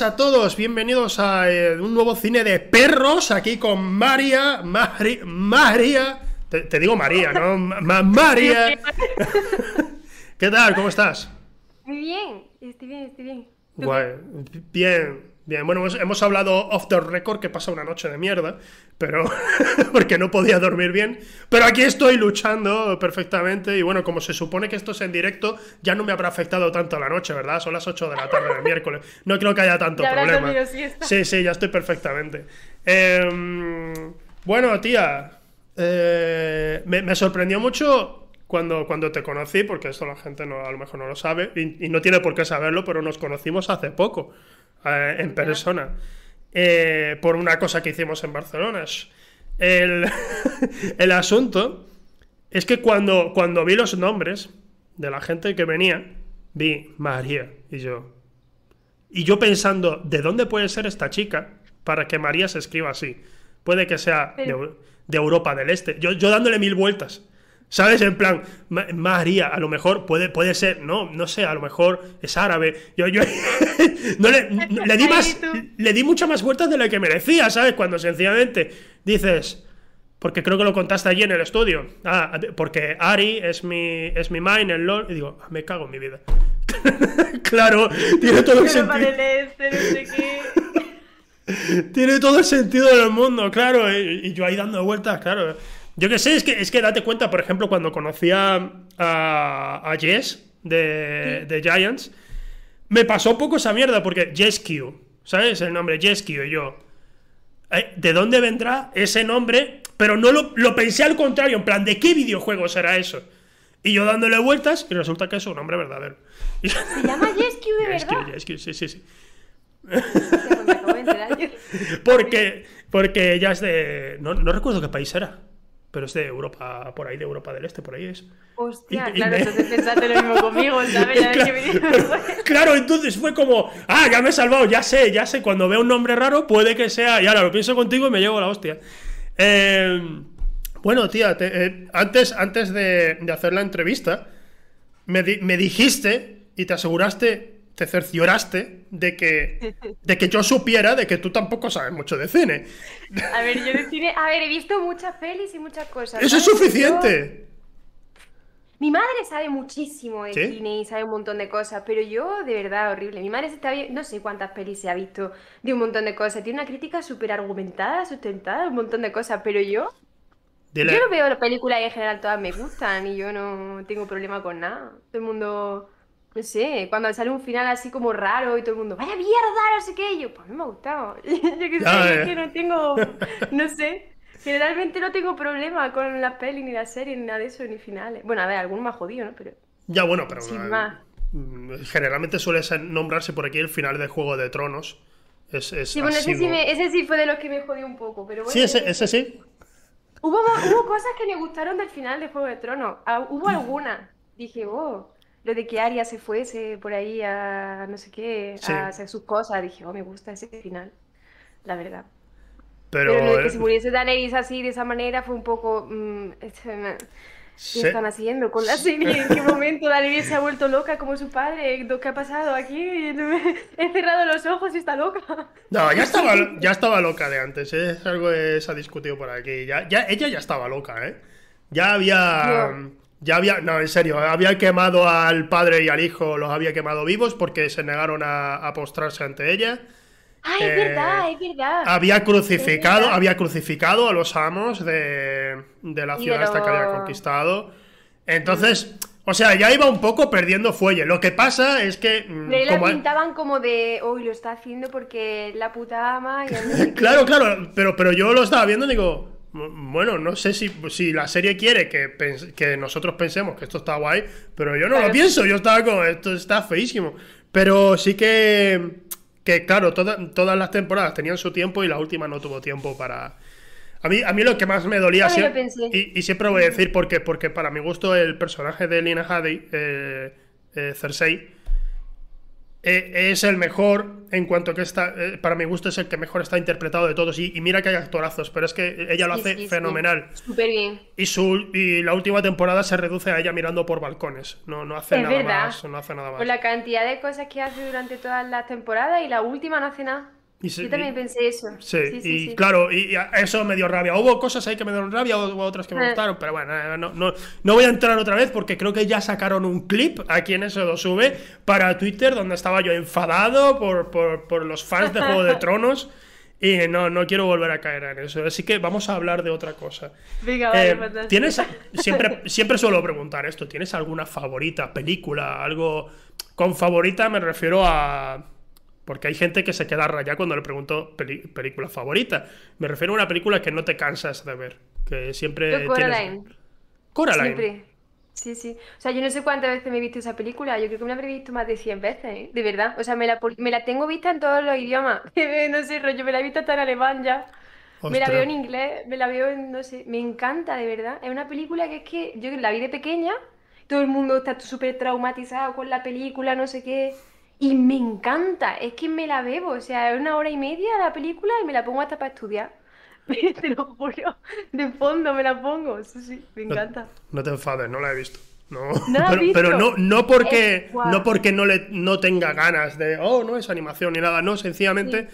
Buenas a todos, bienvenidos a eh, un nuevo cine de perros aquí con María, Mari- María, te, te digo María, ¿no? Ma- María. ¿Qué tal? ¿Cómo estás? Muy bien, estoy bien, estoy bien. ¿Tú Guay, bien, bien. Bueno, hemos, hemos hablado off the record que pasa una noche de mierda, pero porque no podía dormir bien. Pero aquí estoy luchando perfectamente y bueno, como se supone que esto es en directo, ya no me habrá afectado tanto la noche, ¿verdad? Son las 8 de la tarde del miércoles. No creo que haya tanto Ya problema. Sí, sí, ya estoy perfectamente. Em, bueno, tía, eh, me, me sorprendió mucho cuando, cuando te conocí, porque esto la gente no, a lo mejor no lo sabe, y, y no tiene por qué saberlo, pero nos conocimos hace poco, eh, en persona, eh, por una cosa que hicimos en Barcelona. El, el asunto es que cuando, cuando vi los nombres de la gente que venía, vi María y yo. Y yo pensando, ¿de dónde puede ser esta chica para que María se escriba así? Puede que sea de, de Europa del Este. Yo, yo dándole mil vueltas. ¿Sabes? En plan, Ma- María, a lo mejor puede, puede ser, no, no sé, a lo mejor es árabe. Yo, yo no le, no- le di más, le di muchas más vueltas de lo que merecía, ¿sabes? Cuando sencillamente dices, porque creo que lo contaste allí en el estudio. Ah, porque Ari es mi, es mi main en LOL. Y digo, ah, me cago en mi vida. claro, tiene todo el Pero sentido. este, no sé qué. Tiene todo el sentido del mundo, claro. Y, y yo ahí dando vueltas, claro. Yo qué sé, es que, es que date cuenta, por ejemplo, cuando conocí a, a, a Jess de, de Giants, me pasó un poco esa mierda, porque Jess Q, ¿sabes? El nombre Jess Q, y yo. eh, ¿De dónde vendrá ese nombre? Pero no lo, lo pensé al contrario, en plan, ¿de qué videojuego será eso? Y yo dándole vueltas, y resulta que es un nombre verdadero. Se llama Jescu de Jess Q, verdad. Jess Q, sí, sí, sí. Porque, porque ella es de. No, no recuerdo qué país era. Pero es de Europa, por ahí, de Europa del Este, por ahí es. Hostia, Y- y claro, me- entonces pensaste lo mismo conmigo, ¿sabes? Ya ves que me claro, claro, entonces fue como, ah, ya me he salvado, ya sé, ya sé, cuando veo un nombre raro puede que sea, y ahora lo pienso contigo y me llevo la hostia. Eh, bueno, tía, te- eh, antes, antes de, de hacer la entrevista, me, di- me dijiste y te aseguraste, te cercioraste de que, de que yo supiera de que tú tampoco sabes mucho de cine. A ver, yo de cine, a ver, he visto muchas pelis y muchas cosas. Eso es suficiente. Yo- Mi madre sabe muchísimo de ¿Sí? cine y sabe un montón de cosas, pero yo, de verdad, horrible. Mi madre se está vi- no sé cuántas pelis se ha visto de un montón de cosas. Tiene una crítica súper argumentada, sustentada, un montón de cosas, pero yo, Dile- yo no veo las películas y en general todas me gustan y yo no tengo problema con nada. Todo el mundo, no sé, cuando sale un final así como raro y todo el mundo, vaya mierda, no sé qué, y yo, pues a mí me ha gustado. Yo qué sé, Ya, es eh. que no tengo, no sé. Generalmente no tengo problema con las pelis, ni las series, ni nada de eso, ni finales. Bueno, a ver, alguno me ha jodido, ¿no? Pero Ya, bueno, pero sin eh, más. generalmente suele nombrarse por aquí el final de Juego de Tronos. Es, es Sí, bueno, ese sí, me- ese sí fue de los que me jodió un poco, pero bueno. Sí, ese, ese sí. Hubo, hubo cosas que me gustaron del final de Juego de Tronos. Ah, Hubo algunas. Dije, oh, lo de que Arya se fuese por ahí a no sé qué, Sí. a hacer sus cosas. Dije, oh, me gusta ese final. La verdad. Pero, Pero lo de que se muriese Daenerys así, de esa manera, fue un poco. mm, me- ¿Qué están haciendo con la serie? ¿En qué momento Daenerys se ha vuelto loca como su padre? ¿Qué ha pasado aquí? He cerrado los ojos y está loca. No, ya estaba, ya estaba loca de antes. ¿eh? Es algo que se ha discutido por aquí. Ya, ya, ella ya estaba loca, ¿eh? Ya había. Yo. Ya había. No, en serio, había quemado al padre y al hijo, los había quemado vivos porque se negaron a, a postrarse ante ella. ¡Ay, Eh, es verdad, es verdad! Había crucificado, verdad. había crucificado a los amos de, de la ciudad esta que había conquistado. Entonces, o sea, ya iba un poco perdiendo fuelle. Lo que pasa es que. mm, la como- pintaban como de, uy, lo está haciendo porque la puta ama y no sé qué". Claro, claro, pero, pero yo lo estaba viendo y digo, "Mm, bueno, no sé si, si la serie quiere que, que nosotros pensemos que esto está guay, pero yo no lo pienso, yo estaba como, esto está feísimo. Pero sí que, que claro, toda- todas las temporadas tenían su tiempo y la última no tuvo tiempo para... A mí, a mí lo que más me dolía siempre, y, y siempre voy a decir porque, porque para mi gusto el personaje de Lina Headey, eh, eh, Cersei, eh, es el mejor en cuanto que está, eh, para mi gusto es el que mejor está interpretado de todos. Y, y mira que hay actorazos, pero es que ella lo Sí, hace sí, fenomenal. Súper bien. Y, su, y la última temporada se reduce a ella mirando por balcones. No, no hace Es nada verdad. más. No hace nada más. Por la cantidad de cosas que hace durante todas las temporadas y la última no hace nada. Y se- Yo también pensé eso. Sí, sí, sí. y sí. claro, y, eso me dio rabia. Hubo cosas ahí que me dieron rabia, hubo otras que me Eh. gustaron, pero bueno, eh, no, no, no voy a entrar otra vez porque creo que ya sacaron un clip, aquí en eso lo sube, para Twitter, donde estaba yo enfadado por, por, por los fans de Juego de Tronos. Y no, no quiero volver a caer en eso. Así que vamos a hablar de otra cosa. Venga, Eh. ¿Tienes siempre, siempre suelo preguntar esto? ¿Tienes alguna favorita, película, algo con favorita? Me refiero a porque hay gente que se queda rayada cuando le pregunto película favorita. Me refiero a una película que no te cansas de ver, que siempre Yo tienes Coraline. Coraline. Siempre. Sí, sí. O sea, yo no sé cuántas veces me he visto esa película. Yo creo que me la habré visto más de 100 veces, ¿eh? De verdad. O sea, me la, me la tengo vista en todos los idiomas. no sé, rollo, me la he visto hasta en alemán ya. Me la veo en inglés, me la veo en, no sé, me encanta, de verdad. Es una película que es que yo la vi de pequeña, todo el mundo está súper traumatizado con la película, no sé qué, y me encanta, es que me la bebo, o sea, es una hora y media la película y me la pongo hasta para estudiar. Te lo juro, de fondo me la pongo, sí, sí, me No- encanta. No, te enfades, no la he visto. No, ¿No la pero, visto? pero no, no porque, Es no porque no, le, no tenga ganas de, oh, no es animación ni nada, no, sencillamente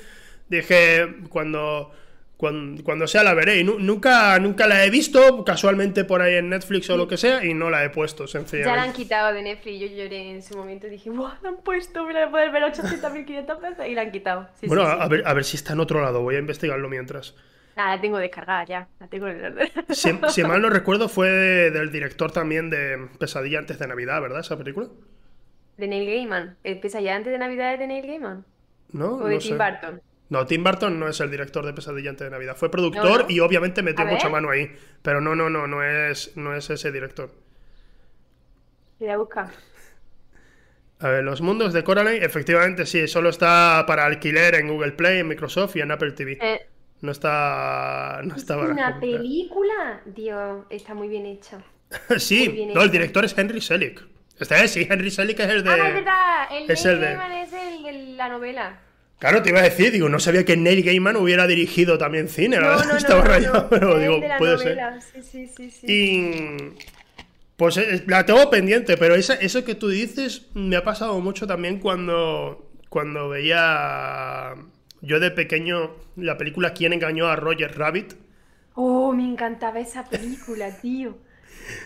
dije cuando, cuando, cuando sea la veré. Y nu- nunca, nunca la he visto, casualmente por ahí en Netflix o lo que sea, y no la he puesto, Ya la han sencillamente. quitado de Netflix, yo lloré en su momento, dije, ¡guau! La han puesto, me la voy a poder ver 800.500 veces y la han quitado. Sí, Bueno, sí, a, sí. ver, a ver si está en otro lado, voy a investigarlo mientras. Nada, la tengo descargada ya, la tengo en el ordenador. Si, si mal no recuerdo, fue de- del director también de Pesadilla antes de Navidad, ¿verdad? Esa película. De Neil Gaiman. ¿El pesadilla antes de Navidad es de Neil Gaiman? ¿No? ¿O de No Tim sé. Burton? No, Tim Burton no es el director de Pesadilla antes de Navidad. Fue productor No, no. y obviamente metió mucha mano ahí. Pero no, no, no, no es, no es ese director. Voy a buscar. A ver, los mundos de Coraline, efectivamente sí, solo está para alquiler en Google Play, en Microsoft y en Apple TV. Eh, No está. No ¿es está para una película? Dios, está muy bien hecha. Sí, bien no, el director es Henry Selick. Este es, sí, Henry Selick es el de. Ah, es verdad, el es el de- es el de la novela. Claro, te iba a decir, digo, no sabía que Neil Gaiman hubiera dirigido también cine, la No, verdad, no, estaba no, rayado, pero digo, puede ser. novela. Sí, sí, sí, sí. Y pues eh, la tengo pendiente, pero esa- eso que tú dices me ha pasado mucho también cuando, cuando veía yo de pequeño la película ¿Quién engañó a Roger Rabbit? Oh, me encantaba esa película, tío.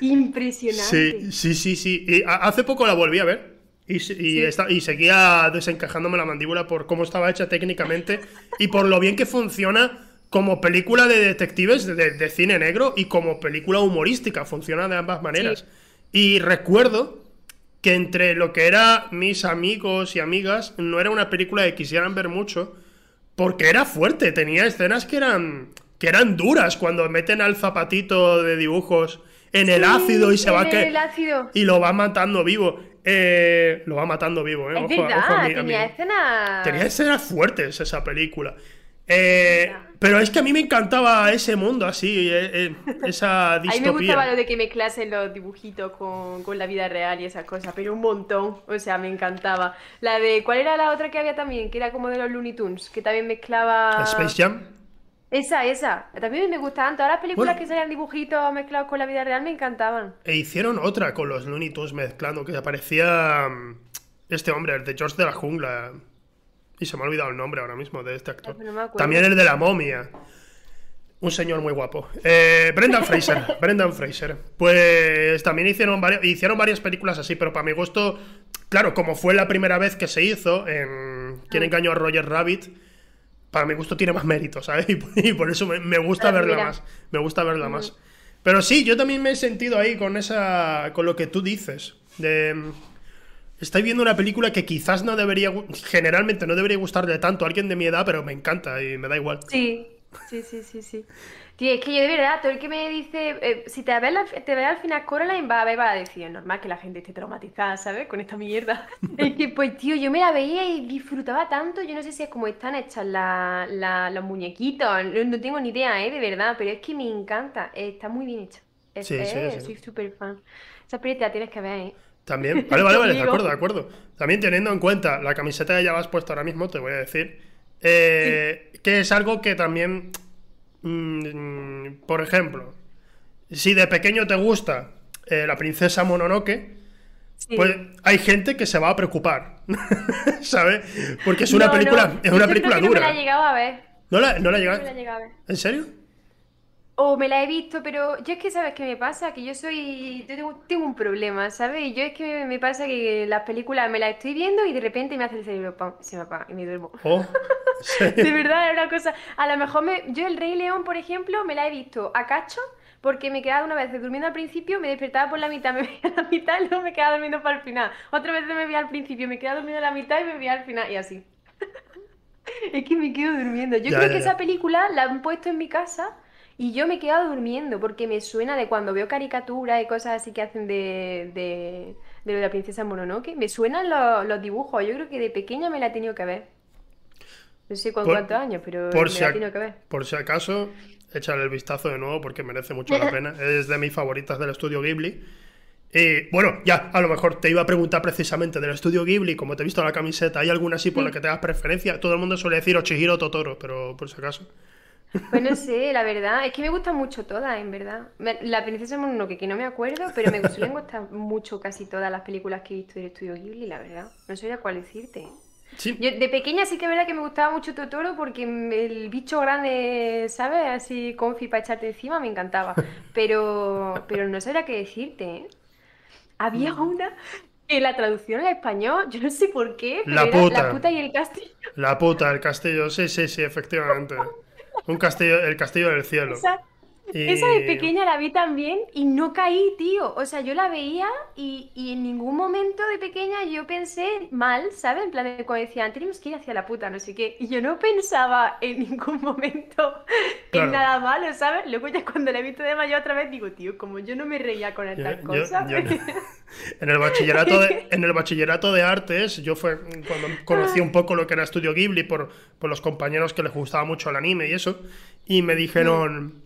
Impresionante. Sí, sí, sí, sí. Y hace poco la volví a ver. Y, y, esta- y seguía desencajándome la mandíbula por cómo estaba hecha técnicamente y por lo bien que funciona como película de detectives de, de cine negro y como película humorística. Funciona de ambas maneras. Y recuerdo que entre lo que era mis amigos y amigas no era una película que quisieran ver mucho porque era fuerte, tenía escenas que eran que eran duras cuando meten al zapatito de dibujos en el Sí, ácido y se va que y lo va matando vivo. Eh, lo va matando vivo, eh. Es Ojo- ojo verdad, a mi- a tenía escenas. Tenía escenas fuertes esa película. Eh, pero es que a mí me encantaba ese mundo así, eh, eh, esa A mí me distopía. gustaba lo de que mezclasen los dibujitos con, con la vida real y esas cosas, pero un montón, o sea, me encantaba. La de, ¿cuál era la otra que había también? Que era como de los Looney Tunes, que también mezclaba... Space Jam. Esa, esa. También me gustaban. Todas las películas Bueno. que salían dibujitos mezclados con la vida real me encantaban. E hicieron otra con los Looney Tunes mezclando, que aparecía mm, este hombre, el de George de la Jungla. Y se me ha olvidado el nombre ahora mismo de este actor. No. También el de la momia. Un señor muy guapo. Eh, Brendan Fraser. Brendan Fraser. Pues también hicieron, hicieron varias películas así, pero para mi gusto, claro, como fue la primera vez que se hizo en Ah. ¿Quién engañó a Roger Rabbit? Para mi gusto tiene más mérito, ¿sabes? Y, por- y por eso me, me gusta La verla primera. más. Me gusta verla más. Pero sí, yo también me he sentido ahí con esa. con lo que tú dices. De. mm, Estoy viendo una película que quizás no debería. Generalmente no debería gustarle tanto a alguien de mi edad, pero me encanta y me da igual. Sí, sí, sí, sí, sí. Tío, es que yo de verdad, todo el que me dice, eh, si te ves, la- te ves al final Coraline, va a ver, va a decir, es normal que la gente esté traumatizada, ¿sabes? Con esta mierda. Es que, pues, tío, yo me la veía y disfrutaba tanto, yo no sé si es como están hechas la- la- los muñequitos, no, no tengo ni idea, ¿eh? De verdad, pero es que me encanta, está muy bien hecha. Es, Sí, sí, eh, sí. Soy súper fan. Esa peli te la tienes que ver, ¿eh? También, vale, vale, vale, de acuerdo, de acuerdo. También teniendo en cuenta la camiseta que llevas puesta ahora mismo, te voy a decir, eh, que es algo que también, mm, por ejemplo, si de pequeño te gusta eh, la princesa Mononoke, Sí. pues hay gente que se va a preocupar, ¿sabes? Porque es una No, película, no, es una película que No la he dura. llegado a ver. ¿No la, no la No a ver. ¿En serio? O me la he visto, pero yo es que, ¿sabes qué me pasa? Que yo soy. Yo tengo, tengo un problema, ¿sabes? Y yo es que me pasa que las películas me las estoy viendo y de repente me hace el cerebro, ¡pam! se me apaga y me duermo. Oh, sí. De verdad, es una cosa. A lo mejor me, yo el Rey León, por ejemplo, me la he visto a cacho porque me quedaba una vez durmiendo al principio, me despertaba por la mitad, me veía a la mitad y luego me quedaba durmiendo para el final. Otra vez me veía al principio, me quedaba durmiendo a la mitad y me veía al final y así. Es que me quedo durmiendo. Yo Ya, creo que ya. esa película la han puesto en mi casa y yo me he quedado durmiendo porque me suena de cuando veo caricaturas y cosas así que hacen de, de, de lo de la princesa Mononoke. Me suenan los, los dibujos. Yo creo que de pequeña me la he tenido que ver. No sé con Por- cuántos años, pero por me si, la he tenido que ver. por si acaso, échale el vistazo de nuevo porque merece mucho la pena. Es de mis favoritas del estudio Ghibli. Y bueno, ya, a lo mejor te iba a preguntar precisamente del estudio Ghibli, como te he visto en la camiseta, ¿hay alguna así por la que te das preferencia? Todo el mundo suele decir o Chihiro o Totoro, pero por si acaso. Pues no sé, la verdad, es que me gustan mucho todas, en verdad. Me- La princesa Mononoke, que no me acuerdo, pero me suelen gustar mucho casi todas las películas que he visto del estudio Ghibli, la verdad. No sabría cuál decirte. Sí, Yo de pequeña sí que es verdad que me gustaba mucho Totoro porque el bicho grande, ¿sabes? Así confi para echarte encima me encantaba. Pero, pero no sabría qué decirte, ¿eh? Había Mm. una que la traducción al español, yo no sé por qué, pero La era puta. La puta y el castillo. la puta, el castillo, sí, sí, sí, efectivamente. Un castillo, el castillo del cielo. Esa, esa de pequeña la vi también y no caí, tío. O sea, yo la veía y, y en ningún momento de pequeña yo pensé mal, ¿sabes? En plan de cuando decían, tenemos que ir hacia la puta, no sé qué. Y yo no pensaba en ningún momento Claro. en nada malo, ¿sabes? Luego ya cuando la he visto de mayor otra vez digo, tío, como yo no me reía con Yo- estas yo- cosas. yo- en el bachillerato de, en el bachillerato de artes, yo fue cuando conocí un poco lo que era Estudio Ghibli por, por los compañeros que les gustaba mucho el anime y eso, y me dijeron,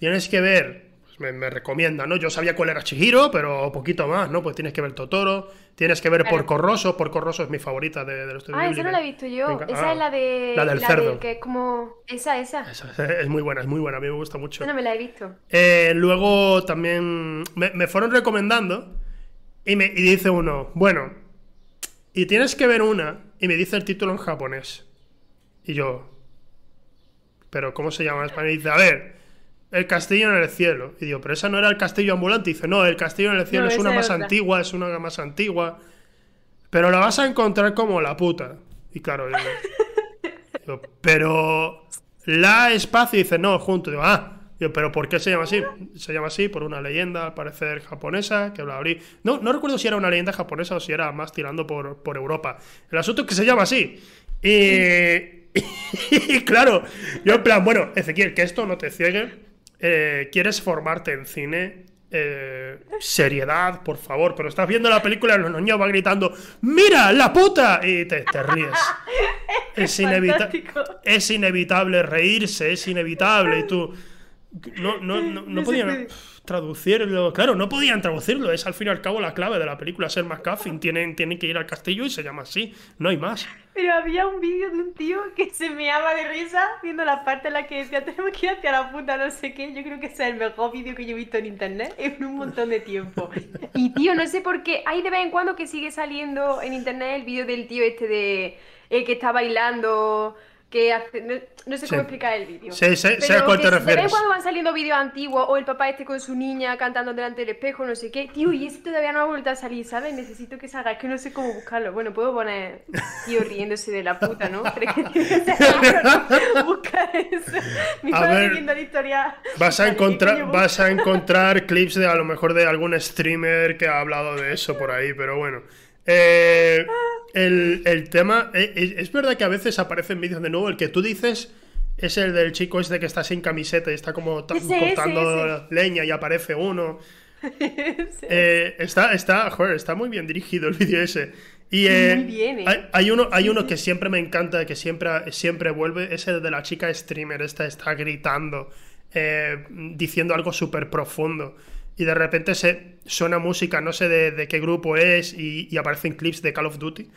tienes que ver, pues me, me recomiendan, ¿no? Yo sabía cuál era Chihiro, pero poquito más, ¿no? Pues tienes que ver Totoro, tienes que ver Claro. Porco Rosso, Porco Rosso es mi favorita de, del Estudio Ah, esa no la he visto yo. Esa ah, es la de... La del cerdo. que es como... Esa, esa. Esa, es muy buena, es muy buena, a mí me gusta mucho. No me la he visto. Eh, luego también me, me fueron recomendando y, me, y dice uno, bueno, y tienes que ver una y me dice el título en japonés. Y yo, pero ¿cómo se llama en español? Y dice, a ver, el castillo en el cielo. Y digo, pero esa no era el castillo ambulante. Y dice, no, el castillo en el cielo No, es una más otra. antigua, es una más antigua. Pero la vas a encontrar como la puta. Y claro, digo, digo, pero la espacio y dice, no, junto. Digo, ah, digo, pero ¿por qué se llama así? Se llama así por una leyenda, al parecer japonesa, que habla abrí. No, no recuerdo si era una leyenda japonesa o si era más tirando por, por Europa. El asunto es que se llama así. Y, y claro, yo en plan, bueno, Ezequiel, que esto no te ciegue. Eh, ¿Quieres formarte en cine? Eh, seriedad, por favor. Pero estás viendo la película y los niños van gritando, ¡Mira, la puta! Y te, te ríes. Es, inevita- es inevitable reírse, es inevitable. Y tú. No, no, no, no puede. Traducirlo. Claro, no podían traducirlo. Es al fin y al cabo la clave de la película. Ser McCuffin. Tienen, tienen que ir al castillo y se llama así. No hay más. Pero había un vídeo de un tío que se meaba de risa viendo la parte en la que decía tenemos que ir hacia la puta no sé qué. Yo creo que ese es el mejor vídeo que yo he visto en internet en un montón de tiempo. Y tío, no sé por qué, hay de vez en cuando que sigue saliendo en internet el vídeo del tío este de el que está bailando, que hace, no, no sé Sí. cómo explicar el vídeo. Sí, sé- sé Pero a cuál te De vez refieres. cuando van saliendo vídeos antiguos o el papá este con su niña cantando delante del espejo, no sé qué. Tío, y ese todavía no ha vuelto a salir, ¿sabes? Necesito que salga, es que no sé cómo buscarlo. Bueno, puedo poner tío riéndose de la puta, ¿no? Pero que buscar eso. Mi A padre ver, viendo la historia. Vas a Vale, ¿qué encontrar, vas a encontrar clips de a lo mejor de algún streamer que ha hablado de eso por ahí, pero bueno. Eh, el, el tema. eh, Es, verdad que a veces aparecen vídeos de nuevo. El que tú dices es el del chico este que está sin camiseta y está como Ese, ese, cortando leña y aparece uno. Eh, está, está, joder, está muy bien dirigido el vídeo ese. Y Muy bien, hay, hay uno, hay uno que siempre me encanta, que siempre, siempre vuelve, es el de la chica streamer, esta está gritando, diciendo algo súper profundo. Y de repente se suena música, no sé de, de qué grupo es, y, y aparecen clips de Call of Duty.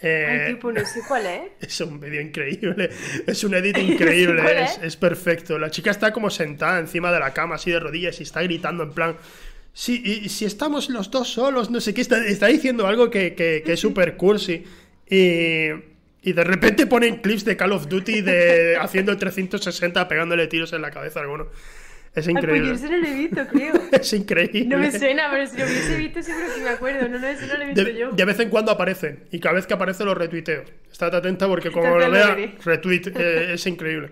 Eh, Ay, tipo, no sé cuál es. es un vídeo increíble, es un edit increíble, es, es. es perfecto. La chica está como sentada encima de la cama, así de rodillas, y está gritando en plan, sí, y, si estamos los dos solos, no sé qué, está, está diciendo algo que, que- que es súper cursi. Y, y de repente ponen clips de Call of Duty de haciendo el 360, pegándole tiros en la cabeza a alguno. Es Ay, pues yo increíble. ese no lo he visto, creo. Es increíble. No me suena, pero si lo hubiese visto seguro que me acuerdo. No, no, ese no lo he visto De, yo. de vez en cuando aparecen y cada vez que aparece lo retuiteo. Estate atenta porque como Entonces lo veré. retweet, eh, es increíble.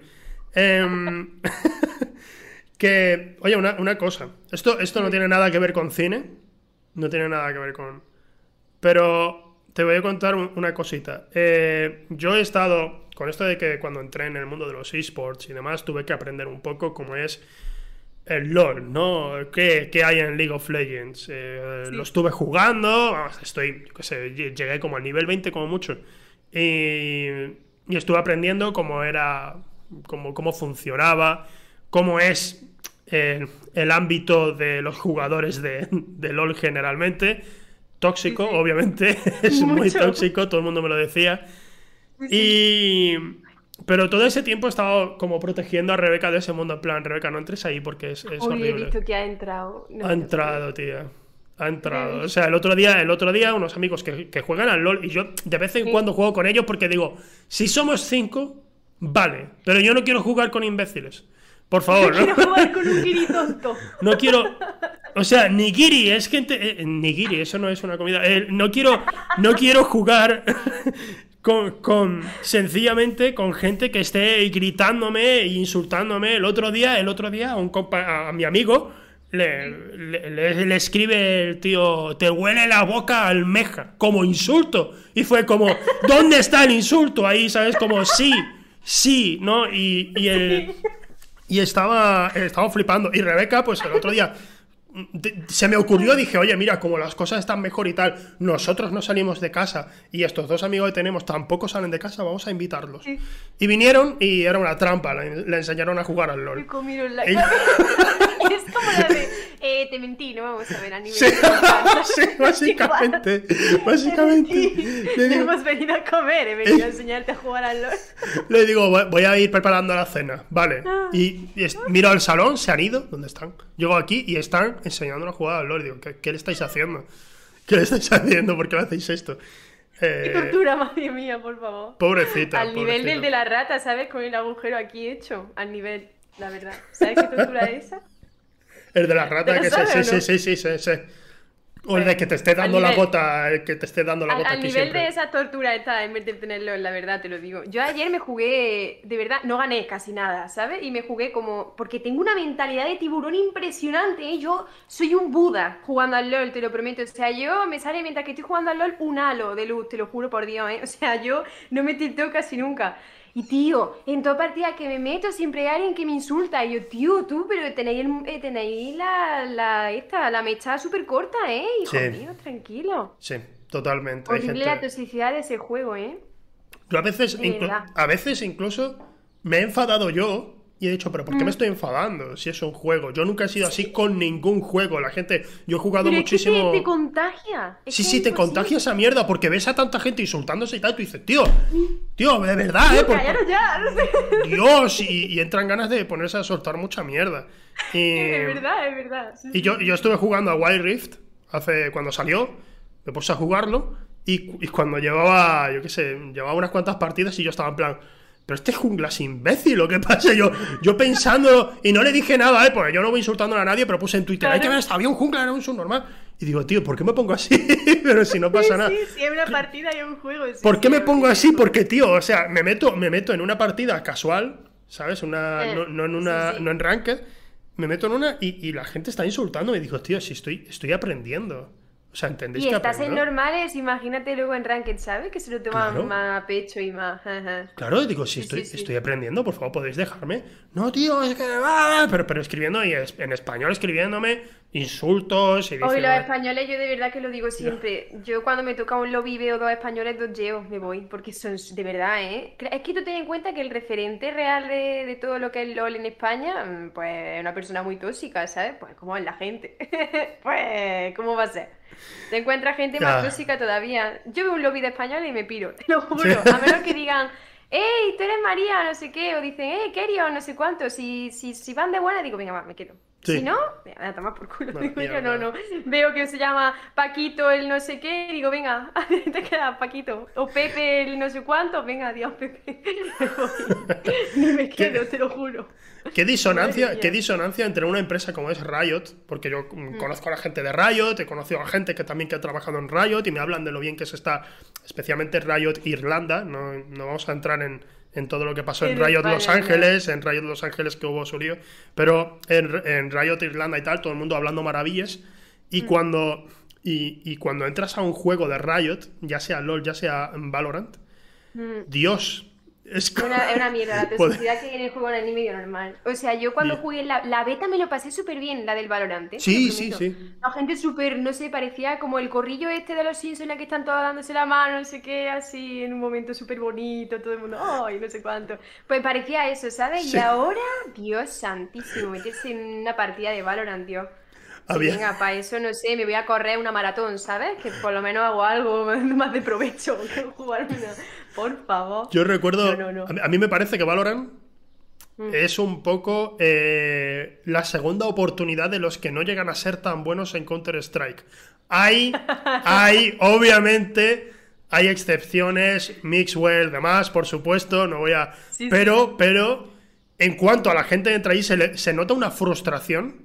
Em, que, oye, una, una cosa. Esto, esto no tiene nada que ver con cine. No tiene nada que ver con... Pero te voy a contar un- una cosita. Eh, yo he estado, con esto de que cuando entré en el mundo de los esports y demás, tuve que aprender un poco cómo es el LOL, ¿no? ¿Qué, qué hay en League of Legends? Eh, Sí. Lo estuve jugando, estoy, qué sé, llegué como al nivel 20 como mucho. Y, y estuve aprendiendo cómo era, cómo, cómo funcionaba, cómo es eh, el ámbito de los jugadores de, de LOL generalmente. Tóxico, Sí, sí. obviamente, es muy tóxico, todo el mundo me lo decía. Y... Pero todo ese tiempo he estado como protegiendo a Rebeca de ese mundo. En plan, Rebeca, no entres ahí porque es, es Hoy he horrible. visto que ha entrado. No, Ha no entrado, tía. Ha entrado. O sea, el otro día, el otro día, unos amigos que, que juegan al LOL y yo de vez en Sí. cuando juego con ellos porque digo, si somos cinco, vale. Pero yo no quiero jugar con imbéciles. Por favor, Quiero ¿no? jugar con un guiri tonto. No quiero. O sea, nigiri es gente. eh, nigiri, eso no es una comida. Eh, no quiero. No quiero jugar con, con. Sencillamente con gente que esté gritándome e insultándome. El otro día, el otro día, a, un compa- a mi amigo. Le, le- le- escribe el tío, te huele la boca almeja, como insulto. Y fue como, ¿dónde está el insulto? Ahí, ¿sabes? Como, sí, sí, ¿no? Y, y el, y estaba, estaba flipando. Y Rebeca, pues el otro día se me ocurrió, dije, oye, mira, como las cosas están mejor y tal, nosotros no salimos de casa y estos dos amigos que tenemos tampoco salen de casa, vamos a invitarlos. Sí. Y vinieron y era una trampa, le, enseñaron a jugar al Me LOL. comieron la Es como la de. Eh, te mentí, no vamos a ver anime. Sí, sí, básicamente, básicamente. Le Le digo, hemos venido a comer, he venido a enseñarte a jugar al LOL. le digo, voy a ir preparando la cena, vale. Ah. Y, y es- miro al salón, se han ido, ¿dónde están? Llego aquí y están enseñándonos a jugar al LOL. Digo, ¿qué, qué le estáis haciendo? ¿Qué le estáis haciendo? ¿Por qué le hacéis esto? Qué Eh, tortura, madre mía, por favor. pobrecita. Al nivel del de la rata, ¿sabes? Con el agujero aquí hecho. Al nivel, la verdad. ¿Sabes qué tortura es esa? El de la rata, ¿Te lo que sí, sí, sí, sí, sí, sí, sí. O el de que te esté dando la nivel- gota, el que te esté dando la Al, gota al aquí nivel siempre. de esa tortura está en vez de tenerlo, la verdad, te lo digo. Yo ayer me jugué, de verdad, no gané casi nada, ¿sabes? Y me jugué como, porque tengo una mentalidad de tiburón impresionante, ¿eh? Yo soy un Buda jugando al LOL, te lo prometo. O sea, yo me sale mientras que estoy jugando al LOL un halo de luz, te lo juro por Dios, ¿eh? O sea, yo no me tilteo casi nunca. Y tío, en toda partida que me meto siempre hay alguien que me insulta. Y yo, tío, tú, pero tenéis, el- eh, tenéis la, la, esta, la mecha súper corta, ¿eh? Hijo Sí. mío, tranquilo. Sí, totalmente. Horrible la gente... toxicidad de ese juego, ¿eh? Yo a veces, a veces incluso me he enfadado yo y he dicho, pero ¿por qué Mm. me estoy enfadando si es un juego? Yo nunca he sido así con ningún juego. La gente, yo he jugado Pero muchísimo. es que te, te contagia. Es Sí, sí, te contagia esa mierda porque ves a tanta gente insultándose y tal. Y tú dices, tío, tío, de verdad, ¿eh? Por- ya, no sé. Dios, y, y entran ganas de ponerse a soltar mucha mierda. Y, Es verdad, es verdad. sí, y yo, yo estuve jugando a Wild Rift hace cuando salió, me puse a jugarlo y, y cuando llevaba, yo qué sé, llevaba unas cuantas partidas y yo estaba en plan, pero este jungla es imbécil, ¿o qué pasa? Yo, yo pensando, y no le dije nada, ¿eh? Porque yo no voy insultando a nadie, pero puse en Twitter, hay que ver, había un jungla, era un subnormal. Y digo, tío, ¿por qué me pongo así? pero si no pasa nada. Sí, sí, una partida y un juego. sí, ¿Por sí, qué me pongo así? Porque, tío, o sea, me meto, me meto en una partida casual, ¿sabes? Una, Eh, no, no en una, no en ranked. Me meto en una y, y la gente está insultando. Y digo, tío, si estoy, estoy aprendiendo. O sea, ¿entendéis Y que estás en normales, imagínate luego en Ranked, ¿sabes? Que se lo toman Claro. más a pecho y más. ajá. Claro, digo, si Sí, estoy, sí, sí. estoy aprendiendo, por favor, podéis dejarme. No, tío, es que. ah", Pero, pero escribiendo y es- en español, escribiéndome, insultos y Hoy dice, los españoles, yo de verdad que lo digo siempre. Yo cuando me toca un lobby veo dos españoles, dos yeos, me voy, porque son de verdad, ¿eh? Es que tú ten en cuenta que el referente real de, de todo lo que es LOL en España, mm, pues es una persona muy tóxica, ¿sabes? Pues como es la gente. Pues, ¿cómo va a ser? Te encuentras gente más tóxica todavía. Yo veo un lobby de españoles y me piro, te lo juro. A menos que digan, ¡Ey, tú eres María! No sé qué, o dicen, ¡Ey, Kerio! No sé cuánto. Si, si, si van de buena, digo, venga, va, me quedo. Sí. Si no, venga, a tomar por culo. Bueno, Digo yo, no, no. Veo que se llama Paquito el no sé qué, digo, venga, te queda Paquito. O Pepe el no sé cuánto, venga, adiós, Pepe. Me. Ni me quedo, te lo juro. ¿Qué disonancia, qué disonancia entre una empresa como es Riot? Porque yo mm, conozco a la gente de Riot, he conocido a gente que también que ha trabajado en Riot y me hablan de lo bien que se está, especialmente Riot Irlanda. No, no vamos a entrar en, en todo lo que pasó en En Riot España, Los. Ángeles, en Riot Los Ángeles que hubo su lío, pero en, en Riot Irlanda y tal, todo el mundo hablando maravillas. Mm. Y cuando, y, y cuando entras a un juego de Riot, ya sea LOL, ya sea Valorant, Mm. Dios, es una, una mierda la toxicidad que hay en el juego en el medio normal. O sea, yo cuando Bien. jugué la, la beta me lo pasé súper bien, la del Valorant. ¿eh? Sí, sí, sí. La gente súper, no sé, parecía como el corrillo este de los Simpsons en la que están todos dándose la mano, no sé qué, así, en un momento súper bonito, todo el mundo, ¡ay! no sé cuánto. Pues parecía eso, ¿sabes? Sí. Y ahora, Dios santísimo, meterse en una partida de Valorant, Dios. Había- venga, para eso no sé, me voy a correr una maratón, ¿sabes? Que por lo menos hago algo más de provecho que jugar una. Por favor. Yo recuerdo, No, no, no. A, mí, me parece que Valorant Mm. es un poco eh, la segunda oportunidad de los que no llegan a ser tan buenos en Counter-Strike. Hay, hay, obviamente, hay excepciones, Mixwell, demás, por supuesto, no voy a... Sí, sí. pero, pero, en cuanto a la gente que entra ahí, se, le- se nota una frustración.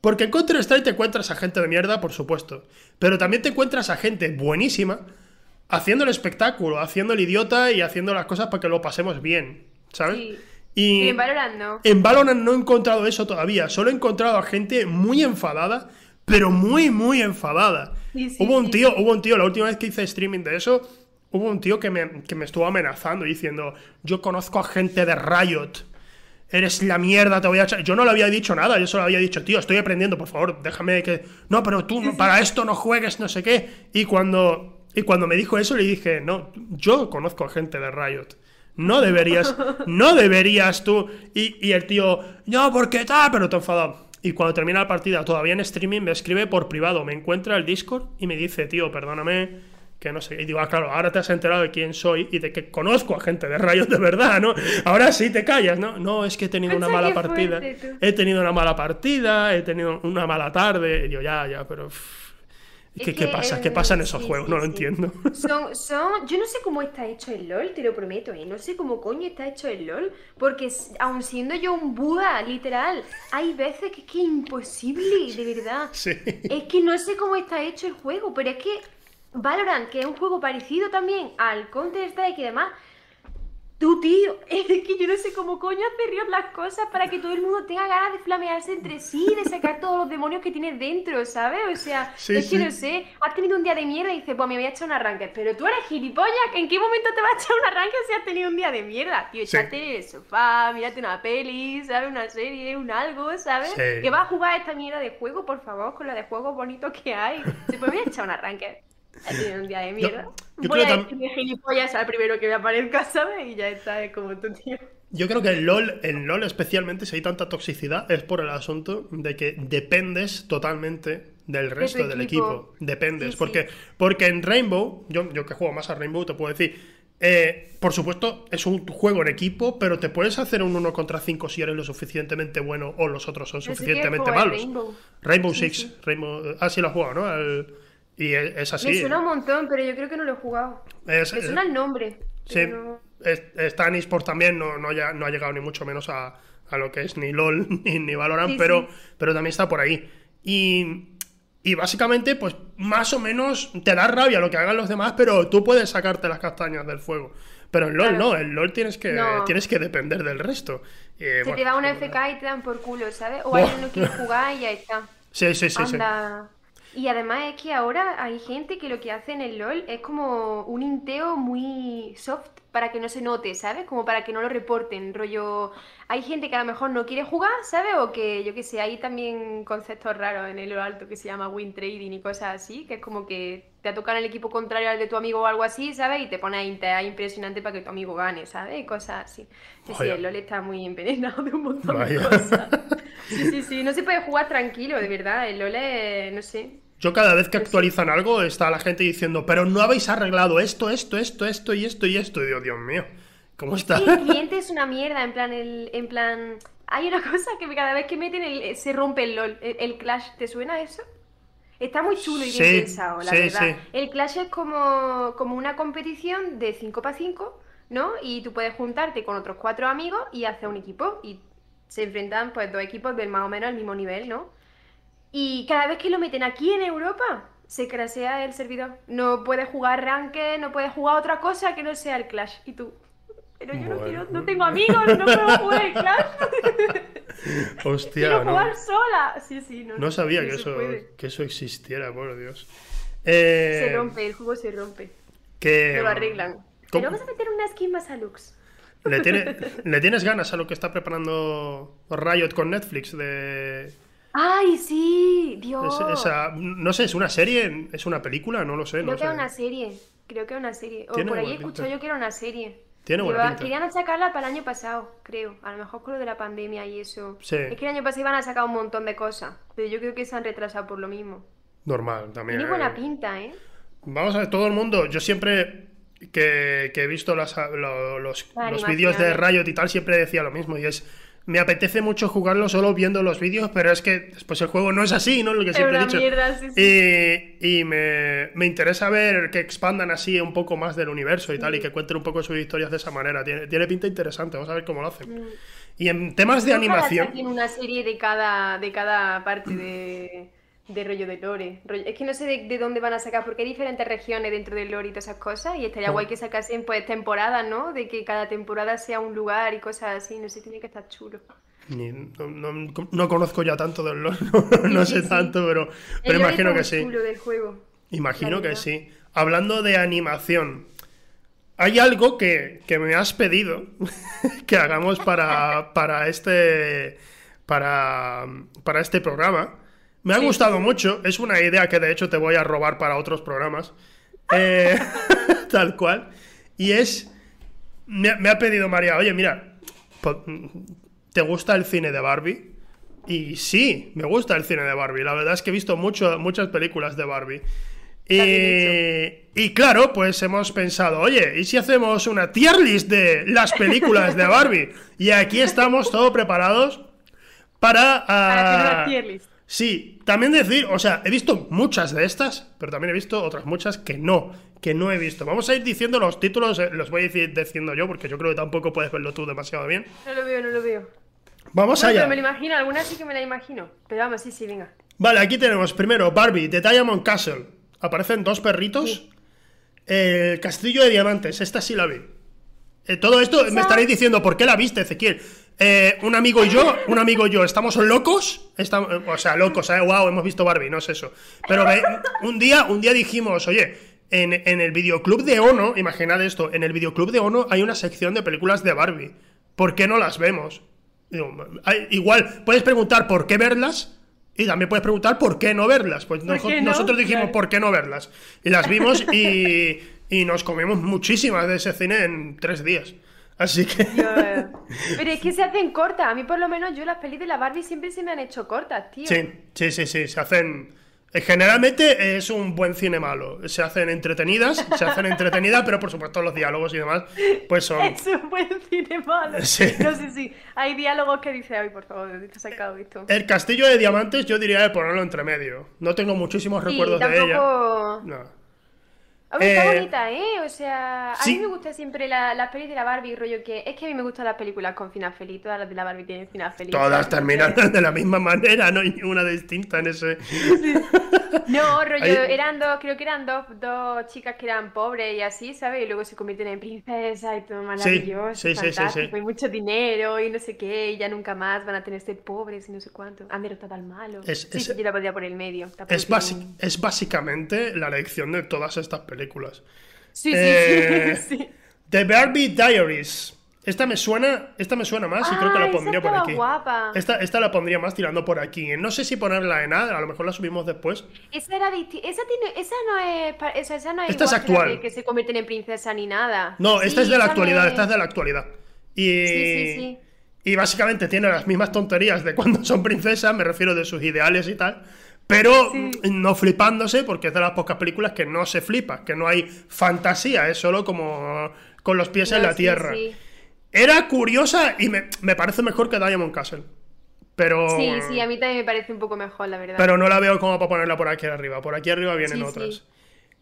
Porque en Counter-Strike te encuentras a gente de mierda, por supuesto. Pero también te encuentras a gente buenísima haciendo el espectáculo, haciendo el idiota y haciendo las cosas para que lo pasemos bien, ¿sabes? Sí. Y en Valorant no. en Valorant no he encontrado eso todavía. Solo he encontrado a gente muy enfadada, pero muy, muy enfadada. Sí, sí, hubo un tío, hubo un tío, la última vez que hice streaming de eso, hubo un tío que me, que me estuvo amenazando diciendo, yo conozco a gente de Riot. Eres la mierda, te voy a echar. Yo no le había dicho nada, yo solo había dicho, tío, estoy aprendiendo, por favor, déjame que. No, pero tú no- para esto no juegues, no sé qué. Y cuando, y cuando me dijo eso, le dije, no, yo conozco a gente de Riot. No deberías, no deberías tú. Y, y el tío, no, porque tal, pero te enfadado. Y cuando termina la partida, todavía en streaming, me escribe por privado, me encuentra el Discord y me dice, tío, perdóname, que no sé. Y digo, ah, claro, ahora te has enterado de quién soy y de que conozco a gente de Riot de verdad, ¿no? Ahora sí te callas, ¿no? No, es que he tenido una mala partida. fuerte. He tenido una mala partida, he tenido una mala tarde. Y digo, ya, ya, pero. uff, Es ¿Qué, qué que, pasa? ¿Qué pasa en esos sí, juegos? sí, no lo entiendo. Son, son, yo no sé cómo está hecho el LOL, te lo prometo, ¿eh? No sé cómo coño está hecho el LOL, porque aun siendo yo un Buda, literal, hay veces que es que es imposible, de verdad. Sí. Es que no sé cómo está hecho el juego, pero es que Valorant, que es un juego parecido también al Counter-Strike y demás, tú, tío, es que yo no sé cómo coño hace Riot las cosas para que todo el mundo tenga ganas de flamearse entre sí, de sacar todos los demonios que tiene dentro, ¿sabes? O sea, Sí, es sí. que no sé, has tenido un día de mierda y dices, pues me voy a echar un arranque, pero tú eres gilipollas, ¿en qué momento te vas a echar un arranque si has tenido un día de mierda? Tío, Sí. echate en el sofá, mírate una peli, ¿sabes? Una serie, un algo, ¿sabes? Que vas a jugar esta mierda de juego, por favor, con la de juegos bonitos que hay. Pues voy a echar un arranque. Tenido un día de mierda. yo voy creo a tam- decirme gilipollas al primero que me aparezca, ¿sabes? Y ya está, es como tu tío. Yo creo que en LOL, en LOL especialmente, si hay tanta toxicidad, es por el asunto de que dependes totalmente del resto del equipo. equipo. Dependes. Sí, sí. porque, porque en Rainbow, yo, yo que juego más a Rainbow, te puedo decir. eh, por supuesto, es un juego en equipo, pero te puedes hacer un 1 contra 5 si eres lo suficientemente bueno o los otros son suficientemente malos. Rainbow. Rainbow Sí, Six. Rainbow, ah, sí lo has jugado, ¿no? El- y es, es así. Me suena un montón, pero yo creo que no lo he jugado. Es- Me suena el nombre. Sí, no- es- está en eSport también, no, no, ya- no ha llegado ni mucho menos a, a lo que es ni LOL ni, ni Valorant, Sí, pero, sí. pero también está por ahí. Y, y básicamente, pues más o menos te da rabia lo que hagan los demás, pero tú puedes sacarte las castañas del fuego. Pero en LOL Claro. no, en LOL tienes que, No. tienes que depender del resto. Y, Se bueno, te da una pues, FK y te dan por culo, ¿sabes? O alguien no quiere jugar y ya está. Sí, sí, sí, sí. Y además es que ahora hay gente que lo que hace en el LOL es como un inteo muy soft, para que no se note, ¿sabes? Como para que no lo reporten, rollo... Hay gente que a lo mejor no quiere jugar, ¿sabes? O que, yo qué sé, hay también conceptos raros en el lo alto que se llama win trading y cosas así, que es como que te ha tocado el equipo contrario al de tu amigo o algo así, ¿sabes? Y te pone ahí, impresionante para que tu amigo gane, ¿sabes? Y cosas así. Sí, sí, el LoL está muy envenenado de un montón Vaya. de cosas. Sí, sí, sí, no se puede jugar tranquilo, de verdad. El LoL es, no sé, Yo cada vez que actualizan algo está la gente diciendo, pero no habéis arreglado esto, esto, esto, esto y esto y esto. Y digo, Dios mío, ¿cómo está? Sí, el cliente es una mierda, en plan, el, en plan, hay una cosa que cada vez que meten el- se rompe el LOL, el, el Clash, ¿te suena eso? Está muy chulo y bien Sí, pensado, la sí, verdad. sí. El Clash es como, como una competición de 5 para 5, ¿no? Y tú puedes juntarte con otros cuatro amigos y hacer un equipo y se enfrentan pues dos equipos del más o menos al mismo nivel, ¿no? Y cada vez que lo meten aquí en Europa, se crasea el servidor. No puedes jugar ranked, no puedes jugar otra cosa que no sea el Clash. Y tú, pero yo no quiero, no tengo amigos, no puedo jugar el Clash. Hostia, quiero no, jugar sola. Sí, sí, no. no sabía no que eso, puede. que eso existiera, por Dios. Eh, Se rompe, el juego se rompe. que, lo arreglan. ¿cómo- Pero vamos a meter una skin más a Lux. ¿Le, tiene- ¿Le tienes ganas a lo que está preparando Riot con Netflix? De, ¡Ay, sí! ¡Dios! es- esa- no sé, ¿es una serie? ¿Es una película? No lo sé. Creo no que sé. es una serie. Creo que es una serie. O por ahí he buena escuchado pinta. yo que era una serie. Tiene buena Lleva- pinta. Querían sacarla para el año pasado, creo. A lo mejor con lo de la pandemia y eso. Sí. Es que el año pasado iban a sacar un montón de cosas. Pero yo creo que se han retrasado por lo mismo. Normal, también. Tiene buena pinta, ¿eh? Vamos a ver, todo el mundo, yo siempre que, que he visto las- lo- los, vídeos de. Riot y tal, siempre decía lo mismo, y es, me apetece mucho jugarlo solo viendo los vídeos, pero es que después el juego no es así, ¿no? Lo que siempre he dicho. mierda, sí, sí. Y, y me, me interesa ver que expandan así un poco más del universo y tal, y que cuenten un poco sus historias de esa manera. Tiene, tiene pinta interesante, vamos a ver cómo lo hacen. Y en temas de animación... saquen una serie de cada, de cada parte de, de rollo de lore. Rollo- Es que no sé de, de dónde van a sacar, porque hay diferentes regiones dentro del lore y todas esas cosas, y estaría guay que sacasen pues temporadas, ¿no? De que cada temporada sea un lugar y cosas así, no sé, tiene que estar chulo. no, no- no conozco ya tanto del LoL, no, no Sí, sé sí, tanto, pero, pero lore imagino que sí. chulo del juego. Imagino que sí. Hablando de animación, hay algo que, que me has pedido que hagamos para, para este para, para este programa. Me ha Sí. gustado mucho. Es una idea que de hecho te voy a robar para otros programas. Eh, tal cual. Y es. Me, me ha pedido María, oye, mira, ¿te gusta el cine de Barbie? Y sí, me gusta el cine de Barbie. La verdad es que he visto mucho, muchas películas de Barbie. Y, bien y claro, pues hemos pensado, oye, ¿y si hacemos una tier list de las películas de Barbie? Y aquí estamos todos preparados para... Para hacer ah, una tier list. Sí, también decir, o sea, he visto muchas de estas, pero también he visto otras muchas que no, que no he visto. Vamos a ir diciendo los títulos, eh, los voy a ir diciendo yo, porque yo creo que tampoco puedes verlo tú demasiado bien. No lo veo, no lo veo. Vamos allá. pero me lo imagino, algunas sí que me la imagino. Pero vamos, sí, sí, venga. Vale, aquí tenemos primero Barbie, The Diamond Castle. Aparecen dos perritos. El castillo de diamantes, esta sí la vi. Eh, todo esto me estaréis diciendo, ¿por qué la viste, Ezequiel? Eh, un amigo y yo, un amigo y yo, ¿estamos locos? Estamos, o sea, locos, ¿eh? Wow, hemos visto Barbie, no es eso. Pero un día, un día dijimos, oye, en, en el videoclub de Ono, imaginad esto, en el videoclub de Ono hay una sección de películas de Barbie. ¿Por qué no las vemos? Digo, hay- igual, puedes preguntar por qué verlas y también puedes preguntar por qué no verlas. Pues nosotros dijimos Claro. por qué no verlas. Y las vimos y, y nos comimos muchísimas de ese cine en tres días. Así que... Pero es que se hacen cortas. A mí, por lo menos, yo las pelis de la Barbie siempre se me han hecho cortas, tío. Sí, sí, sí, sí, se hacen... eh, Generalmente es un buen cine malo. Se hacen entretenidas, se hacen entretenidas, pero por supuesto los diálogos y demás, pues son... Es un buen cine malo. Sí. No sé si hay diálogos que dice, ay, por favor, ¿de dónde te has sacado esto? El castillo de diamantes yo diría de ponerlo entre medio. No tengo muchísimos Sí, recuerdos de ella. tampoco... No. A ver, está Eh, bonita, ¿eh? O sea, a sí. mí me gustan siempre la- las pelis de la Barbie, rollo que... Es que a mí me gustan las películas con final feliz. Todas las de la Barbie tienen final feliz. Todas terminan de la misma manera, no hay ninguna distinta en ese... No, rollo, Ahí- eran dos, creo que eran dos, dos chicas que eran pobres y así, ¿sabes? Y luego se convierten en princesas y todo maravilloso, sí, sí, sí, sí. fantástico, y mucho dinero y no sé qué, y ya nunca más van a tener ser pobres y no sé cuánto. Han derrotado al malo. Es- sí, es- yo la pondría por el medio. Es, tiene basi- un- es básicamente la lección de todas estas películas. Sí, sí, Eh, sí, sí. The Barbie Diaries. Esta me suena, esta me suena más y creo que la Ah, pondría por aquí. guapa. Esta, esta la pondría más tirando por aquí. No sé si ponerla en A, a lo mejor la subimos después. Esa era esa tiene, esa no es, esa, esa no es Esta es igual actual. que se convierten en princesa ni nada. No, esta es de la actualidad, me- esta es de la actualidad. Y, Sí, sí, sí. y básicamente tiene las mismas tonterías de cuando son princesas, me refiero de sus ideales y tal, pero Sí. no flipándose, porque es de las pocas películas que no se flipa, que no hay fantasía, es solo como con los pies en la sí, tierra. Sí. Era curiosa y me, me parece mejor que Diamond Castle. Pero, sí, sí, a mí también me parece un poco mejor, la verdad. pero no la veo como para ponerla por aquí arriba. Por aquí arriba vienen Sí, otras. sí.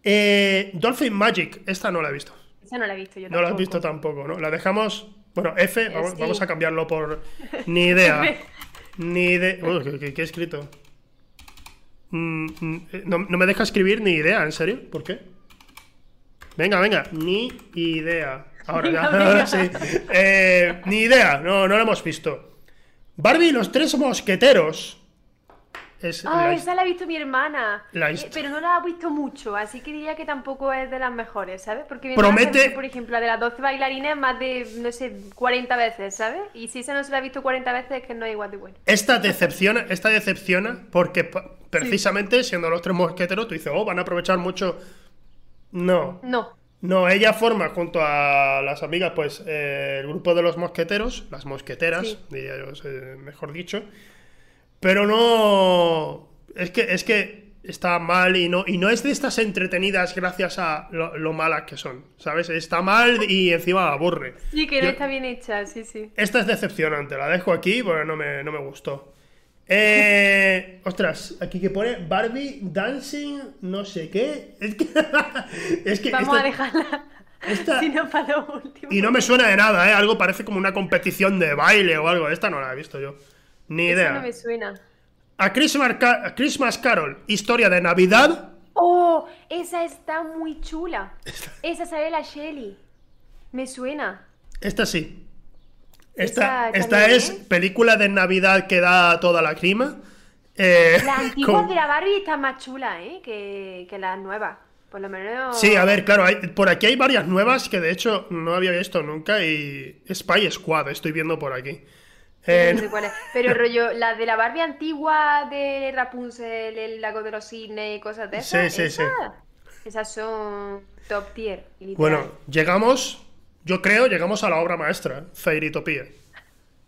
Eh, Dolphin Magic, esta no la he visto. Esa no la he visto yo No la has tampoco. visto tampoco, ¿no? La dejamos. Bueno, F, vamos, sí. vamos a cambiarlo por. Ni idea. Ni idea. Uy, ¿qué, qué- qué he escrito? Mm, mm, eh, no, no me deja escribir ni idea, ¿en serio? ¿Por qué? Venga, venga, ni idea. Ahora ya, venga. sí. Eh, ni idea, no, no lo hemos visto. Barbie y los tres mosqueteros. Es Ah, la- esa la ha visto mi hermana. La Eh, pero no la ha visto mucho, así que diría que tampoco es de las mejores, ¿sabes? Porque mi Promete- hermana, se ha visto, por ejemplo, la de las 12 bailarines más de, no sé, 40 veces, ¿sabes? Y si esa no se la ha visto 40 veces es que no es igual de bueno. Esta decepciona, esta decepciona porque pa- precisamente siendo los tres mosqueteros, tú dices, oh, van a aprovechar mucho. No, No. No, ella forma junto a las amigas, pues, eh, el grupo de los mosqueteros, las mosqueteras, Sí. diría yo, eh, mejor dicho. Pero no. Es que, es que está mal y no, y no es de estas entretenidas gracias a lo, lo malas que son, ¿sabes? Está mal y encima aburre. Sí, que no Yo- está bien hecha, sí, sí. esta es decepcionante, la dejo aquí porque no me, no me gustó. Eh, ostras, aquí que pone Barbie Dancing, no sé qué. Es que, es que Vamos esta- a dejarla. esta- Si no, para lo último. y no me suena de nada, ¿eh? Algo parece como una competición de baile o algo. Esta no la he visto yo. Ni idea. no me suena. A Christmas, Ca- a Christmas Carol, historia de Navidad. ¡Oh! Esa está muy chula. Esa sale la Shelly. Me suena. Esta sí. Esta, esta es ¿eh? película de Navidad que da toda la crima. Eh, Las antiguas con- de la Barbie están más chulas, ¿eh? Que, que las nuevas. Por lo menos. Sí, a ver, claro, hay- por aquí hay varias nuevas que de hecho no había visto nunca y Spy Squad estoy viendo por aquí. Eh, No sé cuál es. Pero rollo, las de la Barbie antigua de Rapunzel, el lago de los cisnes y cosas de Sí, esas. sí, sí. esas, esas son top tier. literal. bueno, llegamos, yo creo, llegamos a la obra maestra, Fairytopia.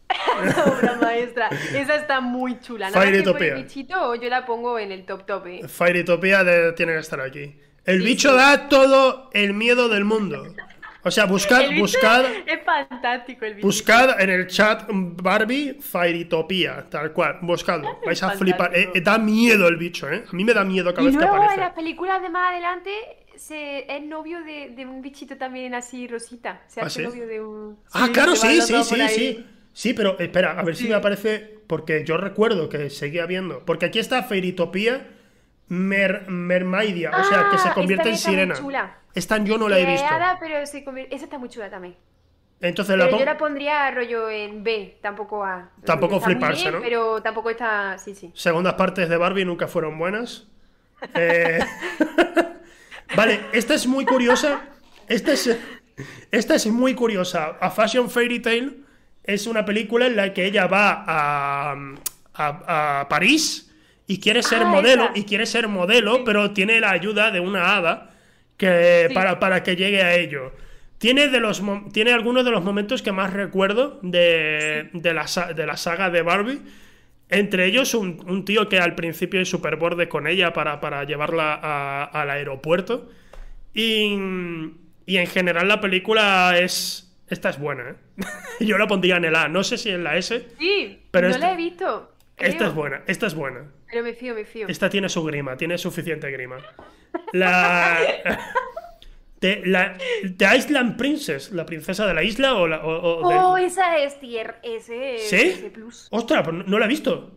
obra maestra. Esa está muy chula. Que Fairytopia. el bichito, yo la pongo en el top top. ¿eh? De- tiene que estar aquí. El Sí, bicho sí. da todo el miedo del mundo. O sea, buscad, buscad, Es fantástico el bicho. buscad en el chat Barbie Fairytopia, tal cual, buscadlo. Vais a flipar. Eh, eh, da miedo el bicho, ¿eh? A mí me da miedo cada Y vez que luego en aparece. las películas de más adelante se, es novio de, de un bichito también así rosita. Se ¿Ah, hace sí? novio de un. Ah, Sí, claro, sí, sí, sí, sí. Sí, pero espera, a ver si me aparece. Porque yo recuerdo que seguía viendo. Porque aquí está Fairytopia Mer, Mermaidia, o sea, que Ah, se esta convierte en está muy sirena. chula. Esta yo no la he es visto. pero se convierte- Esa está muy chula también. Entonces la Pero yo la pondría rollo en B, tampoco A. Tampoco muy fliparse, bien, ¿no? Pero tampoco está. Sí, sí. Segundas partes de Barbie nunca fueron buenas. Eh, vale, esta es muy curiosa. Esta es, esta es muy curiosa. A Fashion Fairy Tale es una película en la que ella va a, a, a París y quiere ser Ah, modelo. esa. Y quiere ser modelo, pero tiene la ayuda de una hada que, Sí. para, para que llegue a ello. Tiene, de los, tiene algunos de los momentos que más recuerdo de, de, la, de la saga de Barbie. Entre ellos, un, un tío que al principio es súper borde con ella para, para llevarla a- al aeropuerto. Y, y en general la película es... Esta es buena, ¿eh? Yo la pondría en el A. No sé si en la S. Sí, Pero no esta- la he visto. Esta es buena, esta es buena. Pero me fío, me fío. Esta tiene su grima, tiene suficiente grima. La... The, la, The Island Princess, la princesa de la isla o la... o- o de- Oh, esa es tier S, ¿Sí? S plus. Ostras, pues no, no la he visto.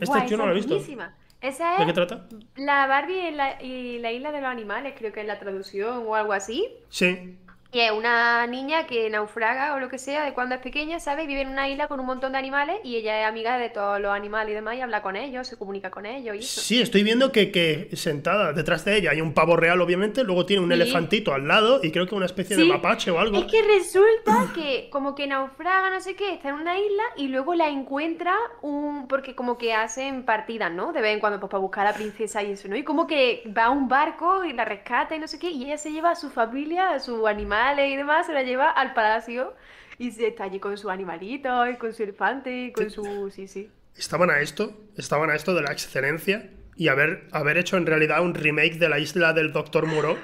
Esta yo no la he es visto. buenísima. Esa ¿De qué es trata? la Barbie y la, y la isla de los animales, creo que es la traducción o algo así. Sí. Y es una niña que naufraga o lo que sea de cuando es pequeña, ¿sabes? Vive en una isla con un montón de animales y ella es amiga de todos los animales y demás y habla con ellos, se comunica con ellos y eso. Sí, estoy viendo que, que sentada detrás de ella hay un pavo real, obviamente, luego tiene un Sí. elefantito al lado y creo que una especie de mapache o algo. Es que resulta que como que naufraga, no sé qué, está en una isla y luego la encuentra un... porque como que hacen partidas, ¿no? De vez en cuando pues para buscar a la princesa y eso, ¿no? Y como que va a un barco y la rescata y no sé qué, y ella se lleva a su familia, a sus animales y demás, se la lleva al palacio y se está allí con su animalito y con su elefante y con su... sí, sí. Estaban a esto, estaban a esto de la excelencia y haber, haber hecho en realidad un remake de la isla del Doctor Muro.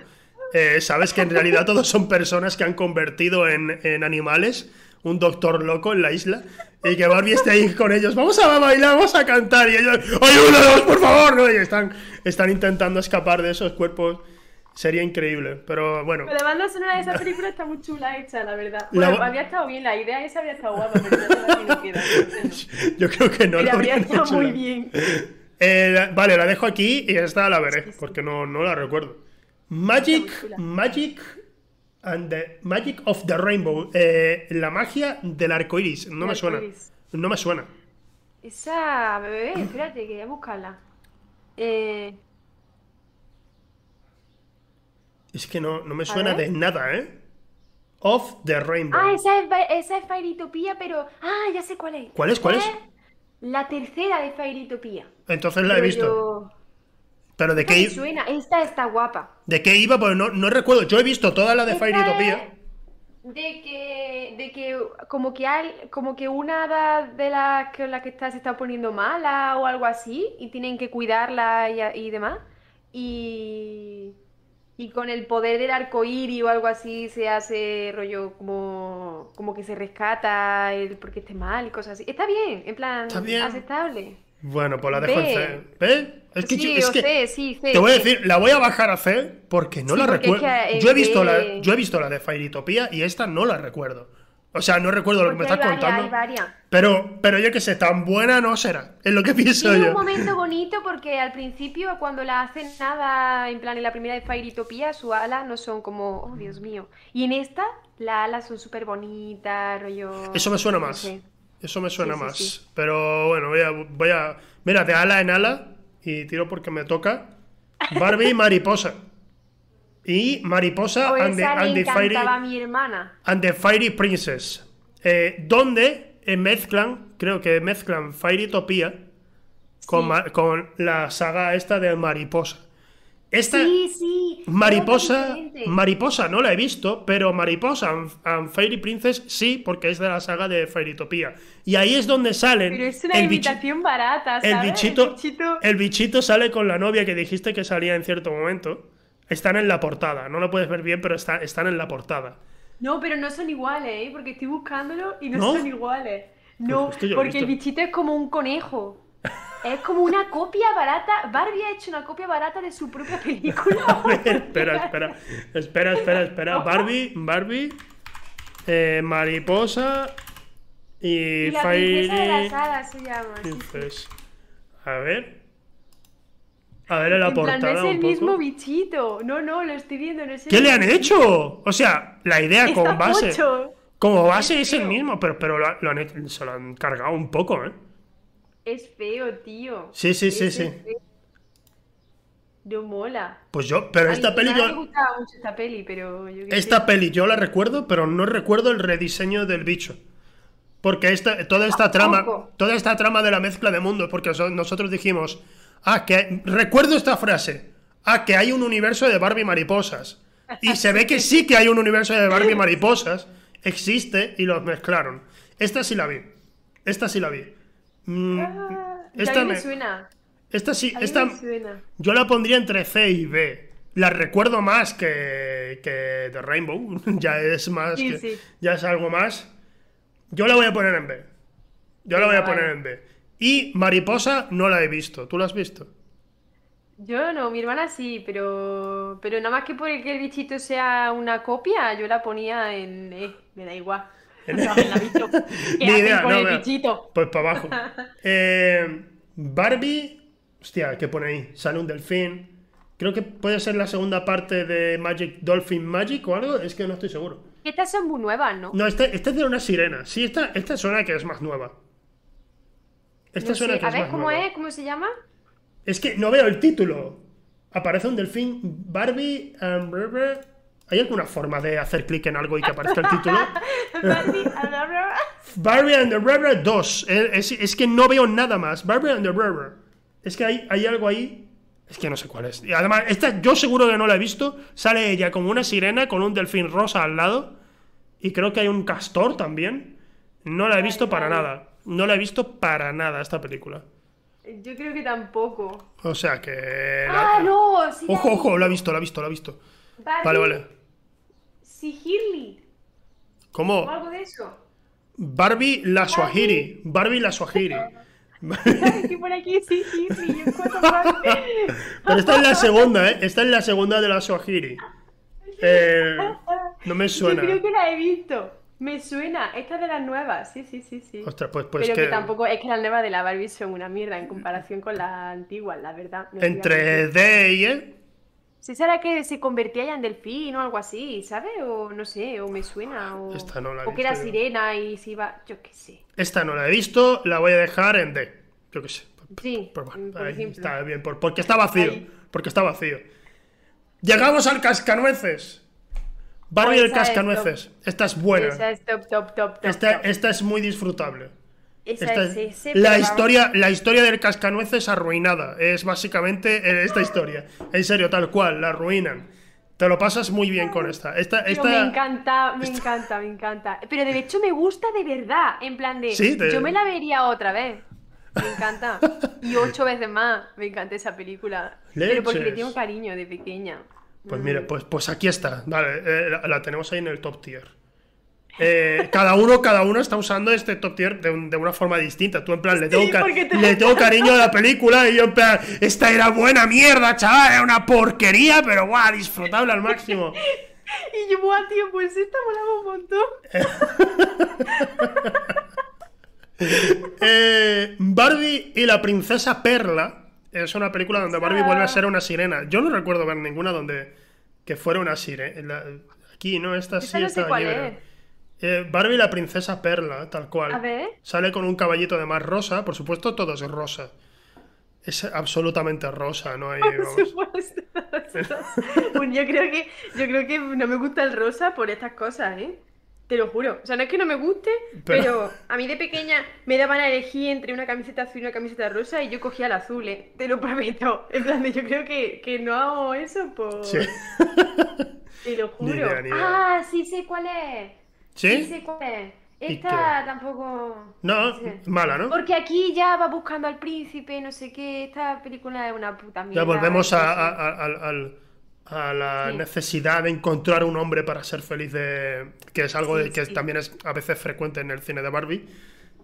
Eh, Sabes que en realidad todos son personas que han convertido en, en animales un doctor loco en la isla y que Barbie esté ahí con ellos. Vamos a bailar, vamos a cantar y ellos, ayúdanos, por favor, ¿no? Y están, están intentando escapar de esos cuerpos. Sería increíble, pero bueno. Pero la banda sonora de esa película está muy chula hecha, la verdad. La- Bueno, habría estado bien, la idea esa habría estado guapa, pero no no queda. no. Yo creo que no Pero lo habría estado muy la- bien. Eh, la- vale, la dejo aquí y esta la veré, Sí, sí. porque no, no la recuerdo. Magic. Magic and the Magic of the Rainbow. eh, la magia del arco iris. No me suena. No me suena. Esa, bebé, espérate, que voy a buscarla. Eh, Es que no, no me suena de nada, ¿eh? Of the Rainbow. ah, esa es, esa es Fairytopía, pero. Ah, ya sé cuál es. ¿Cuál es? ¿Cuál es? La tercera de Fairytopía. Entonces la he visto. yo- Pero ¿de qué, me i- suena, esta está guapa. ¿de qué iba? Pues no, no recuerdo. Yo he visto toda la de Esta Fairytopía. es De que, de que como que al- como que una de las que la que está se está poniendo mala o algo así y tienen que cuidarla y demás y, y con el poder del arco iris o algo así se hace rollo como como que se rescata el porque esté mal y cosas así. Está bien, en plan Está bien. aceptable. Bueno, pues la dejo en Ve. C. ¿Ves? Es que, Sí, yo- es que C, sí, C, te voy a decir, la voy a bajar a C porque no Sí, la es recuerdo. que en Yo he visto la, B- yo he visto la de Fairytopía y esta no la recuerdo. O sea, no recuerdo lo que me Porque estás contando. varias. Pero, pero yo que sé, tan buena no será. Es lo que pienso Tiene yo. un momento bonito porque al principio, cuando la hacen nada, en plan en la primera de Fairytopía, sus alas no son como, oh Dios mío. Y en esta, las alas son súper bonitas, rollo. Eso me suena no más. sé. Eso me suena Sí, sí, más. sí. Pero bueno, voy a, voy a. Mira, de ala en ala. Y tiro porque me toca. Barbie y mariposa. Y mariposa and the, and the Fairy. mi and the Fairy Princess. eh, donde eh, mezclan, creo que mezclan Fairytopía con, Sí. ma- con la saga esta de Mariposa. Esta Sí, sí. Mariposa. Mariposa no la he visto, pero Mariposa and, and Fairy Princess sí, porque es de la saga de Fairytopía. Y ahí es donde salen Pero es una el, bichi- imitación barata, el ¿sabes? bichito, bichito- el bichito sale con la novia que dijiste que salía en cierto momento. Están en la portada, no lo puedes ver bien, pero está- están en la portada. No, pero no son iguales, ¿eh? Porque estoy buscándolo y no, ¿No? son iguales. No, he porque el bichito es como un conejo. Es como una copia barata. Barbie ha hecho una copia barata de su propia película. A ver, espera, espera, espera, espera, espera. Barbie, Barbie, eh, Mariposa y, Y la Fairy princesa de las hadas se llama. sí. A ver. A ver en la En plan, portada no es el un poco. mismo bichito. No, no, lo estoy viendo. No es el ¿Qué le han hecho? O sea, la idea Está como base. Como base Es es el mismo, pero, pero lo, lo han se lo han cargado un poco, ¿eh? Es feo, tío. Sí, sí, sí, sí. feo. No mola. Pues yo, pero A esta mi peli hermana yo. le gustaba mucho esta peli, pero yo Esta sé. peli yo la recuerdo, pero no recuerdo el rediseño del bicho. Porque esta, toda esta trama, toda esta trama de la mezcla de mundos, porque so- nosotros dijimos, ah, que recuerdo esta frase, ah, que hay un universo de Barbie mariposas. Y se ve que sí que hay un universo de Barbie mariposas, existe y los mezclaron. Esta sí la vi. Esta sí la vi. Mm, Ah, esta me me- suena. esta sí, esta me suena. yo la pondría entre C y B. La recuerdo más que, que The Rainbow. ya es más. Sí, que- sí. Ya es algo más. Yo la voy a poner en B. Yo la voy a poner en B. Y Mariposa no la he visto. ¿Tú la has visto? Yo no, mi hermana sí, pero, pero nada más que por el que el bichito sea una copia, yo la ponía en E, me da igual. No, la he visto. ¿Qué Ni idea, con no, el bichito? Pues para abajo. Eh, Barbie. Hostia, ¿qué pone ahí? Sale un delfín. Creo que puede ser la segunda parte de Magic Dolphin Magic o algo, es que no estoy seguro. Estas son muy nuevas, ¿no? No, esta, esta es de una sirena. Sí, esta, esta suena que es más nueva. Esta No suena sé. que A es ver, más ¿cómo nueva. es? ¿Cómo se llama? Es que no veo el título. Aparece un delfín Barbie and Rubber. ¿Hay alguna forma de hacer clic en algo y que aparezca el título? Barbie, a la brava. Barbie and the Rubber 2. Eh, Es, es que no veo nada más. Barbie and the Rubber. Es que hay, hay algo ahí. Es que no sé cuál es. Y además, esta yo seguro que no la he visto. Sale ella como una sirena con un delfín rosa al lado. Y creo que hay un castor también. No la he visto para nada. No la he visto para nada esta película. Yo creo que tampoco. O sea que. la- ¡Ah, no! Sí, Ojo, ojo, la he visto, la he visto, la he visto. Vale, vale. Sigirli. O ¿Cómo? algo de eso. Barbie la Swahili. Barbie la Swahili. Aquí por aquí. Yo cuatro partes. Pero esta es la segunda, ¿eh? Esta es la segunda de la Swahili. Eh, no me suena. Yo creo que la he visto. Me suena. Esta es de las nuevas. Sí, sí, sí, sí. Ostras, pues, pues Pero que, que tampoco es que las nuevas de la Barbie son una mierda en comparación con las antiguas, la verdad. No entre. D y E. Si será que se convertía ya en delfín o algo así, ¿sabes? O no sé, o me suena, o, Esta no la he o que era yo. sirena y se iba, yo qué sé. Esta no la he visto, la voy a dejar en D. Yo qué sé. Sí, Pues por ahí ejemplo. está bien, por- porque está vacío. Porque está vacío. Llegamos al cascanueces. Barbie Pues el esa es cascanueces. Esta es buena. Esa es top, top, top, top. Esta, esta es muy disfrutable. Esa Esta es la, vamos. historia, la historia del cascanueces arruinada. Es básicamente eh, esta historia. En serio, tal cual, la arruinan. Te lo pasas muy bien con esta. Esta, esta me encanta, me encanta, me encanta. Pero de hecho me gusta de verdad, en plan de, Sí, te- yo me la vería otra vez. Me encanta. Y ocho veces más. Me encanta esa película. Pero porque le tengo cariño de pequeña. Pues mira, pues, pues aquí está. Vale, eh, la, la tenemos ahí en el top tier. Eh, cada uno, cada uno está usando este top tier de, un- de una forma distinta. Tú en plan, le tengo, Sí, ca- porque te- le tengo cariño a la película y yo en plan, esta era buena mierda, chaval, era una porquería, pero guau, disfrutable al máximo. Y yo, buah, tío, pues esta molaba un montón. Eh, Barbie y la princesa Perla es una película donde Barbie vuelve a ser una sirena. Yo no recuerdo ver ninguna donde que fuera una sirena. Aquí, ¿no? Esta sí no sé libre. es. Eh, Barbie la princesa Perla, tal cual. A ver. Sale con un caballito de mar rosa, por supuesto todo es rosa. Es absolutamente rosa, no hay... Por vamos. supuesto. Bueno, yo creo que yo creo que no me gusta el rosa por estas cosas, ¿eh? Te lo juro. O sea, no es que no me guste, Pero- pero, a mí de pequeña me daban a elegir entre una camiseta azul y una camiseta rosa y yo cogía la azul, ¿eh? Te lo prometo. En plan, yo creo que, que no hago eso por... Sí. Te lo Ni juro. idea, ni idea. Ah, sí sé cuál es. ¿Sí? sé cuál es. ¿Y Esta tampoco... No, sé. mala, ¿no? Porque aquí ya va buscando al príncipe, no sé qué. Esta película es una puta mierda. Ya volvemos a, sé. a- a- al- al- a la Sí. necesidad de encontrar un hombre para ser feliz, de, que es algo Sí, de, que sí. también es a veces frecuente en el cine de Barbie,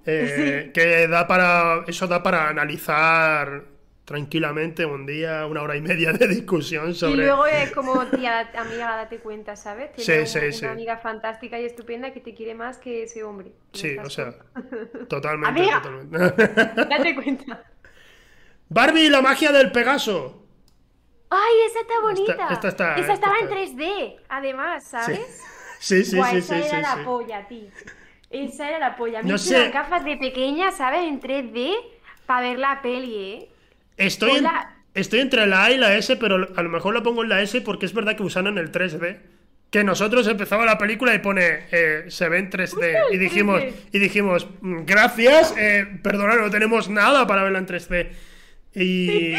eh, que da para, eso da para analizar tranquilamente un día, una hora y media de discusión Y sobre... luego es como, tía, amiga, date cuenta, ¿sabes? Sí, Tienes sí, una, sí. una amiga fantástica y estupenda que te quiere más que ese hombre. Y Sí, o sea, sola. totalmente, Amiga. totalmente. Date cuenta. Barbie y la magia del Pegaso. ¡Ay, esa está bonita! esta está- esa esta estaba está- en 3D, además, ¿sabes? Sí, sí, Guau, sí, esa sí, era sí, la sí. polla, tío. Esa era la polla. Me No hice sé. unas gafas de pequeña, ¿sabes? En 3D para ver la peli, ¿eh? Estoy, en- Hola. estoy entre la A y la S, pero a lo mejor la pongo en la S porque es verdad que usan en el 3D. Que nosotros empezaba la película y pone eh, se ve en 3D. Y dijimos, 3D. y dijimos "Mm, gracias, eh, perdona, no tenemos nada para verla en 3D. Y,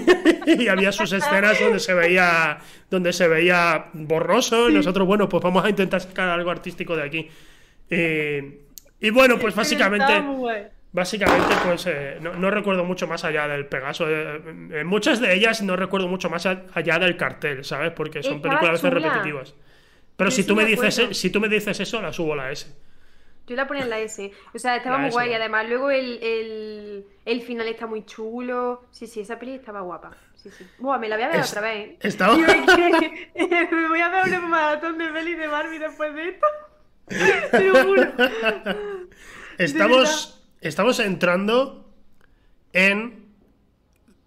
y había sus escenas donde se veía donde se veía borroso y nosotros bueno pues vamos a intentar sacar algo artístico de aquí Eh, y bueno pues básicamente. Básicamente, pues eh, no, no recuerdo mucho más allá del Pegaso. eh, en muchas de ellas no recuerdo mucho más allá del cartel, ¿sabes? Porque son películas a veces repetitivas. Pero si tú me dices si tú me dices eso, la subo a la S. Yo la ponía en la S. O sea, estaba La muy S, guay. Además, luego el, el, el final está muy chulo. Sí, sí, esa peli estaba guapa. Sí, sí. Buah, me la voy a ver Es- otra vez. ¿eh? estaba- Yo me, voy a ver un maratón de pelis de Barbie después de esto. Te lo juro. Estamos, estamos entrando en,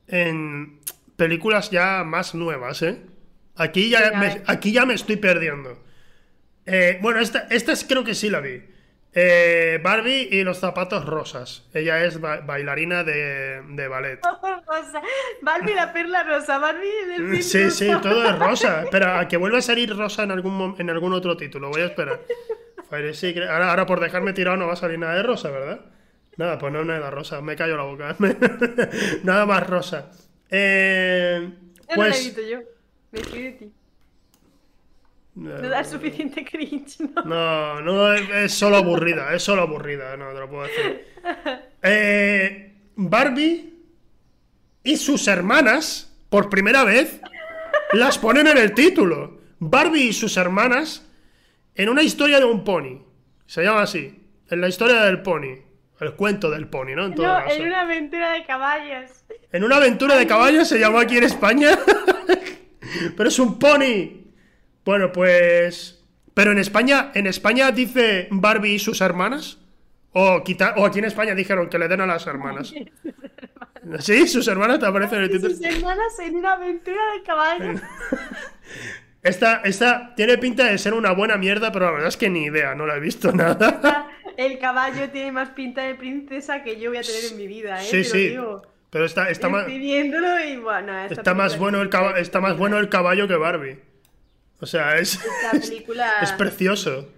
en películas ya más nuevas, ¿eh? Aquí ya, Venga, me, aquí ya me estoy perdiendo. Eh, bueno, esta, esta es- creo que sí la vi. Eh, Barbie y los zapatos rosas. Ella es ba- bailarina de, de ballet. Rosa. Barbie la perla rosa, Barbie del fin Sí, rosa. sí, todo es rosa. Espera, a que vuelva a salir rosa en algún, en algún otro título. Voy a esperar. Fire Secret- Ahora, ahora por dejarme tirado no va a salir nada de rosa, ¿verdad? Nada, pues no, nada rosa. Me callo la boca. nada más rosa. Eh, Eso no la he pues... visto yo. Me de ti. No da suficiente cringe, ¿no? No, no, es, es solo aburrida, es solo aburrida, no te lo puedo decir. Eh, Barbie y sus hermanas, por primera vez, las ponen en el título. Barbie y sus hermanas en una historia de un pony. Se llama así, en la historia del pony. El cuento del pony, ¿no? En todo No, caso. en una aventura de caballos. En una aventura de caballos se llamó aquí en España. Pero es un pony. Bueno, pues. Pero en España, en España dice Barbie y sus hermanas. O, quita- o aquí en España dijeron que le den a las hermanas. ¿Sí? ¿Sus hermanas te aparecen en el título? Sus hermanas en una aventura de caballos. Esta, esta tiene pinta de ser una buena mierda, pero la verdad es que ni idea, no la he visto nada. El caballo tiene más pinta de princesa que yo voy a tener en mi vida, ¿eh? Sí, Te lo sí. digo. Pero está, está, más, y bueno, está, más bueno el caba- está más bueno el caballo que Barbie. O sea, es, Esta película, es precioso.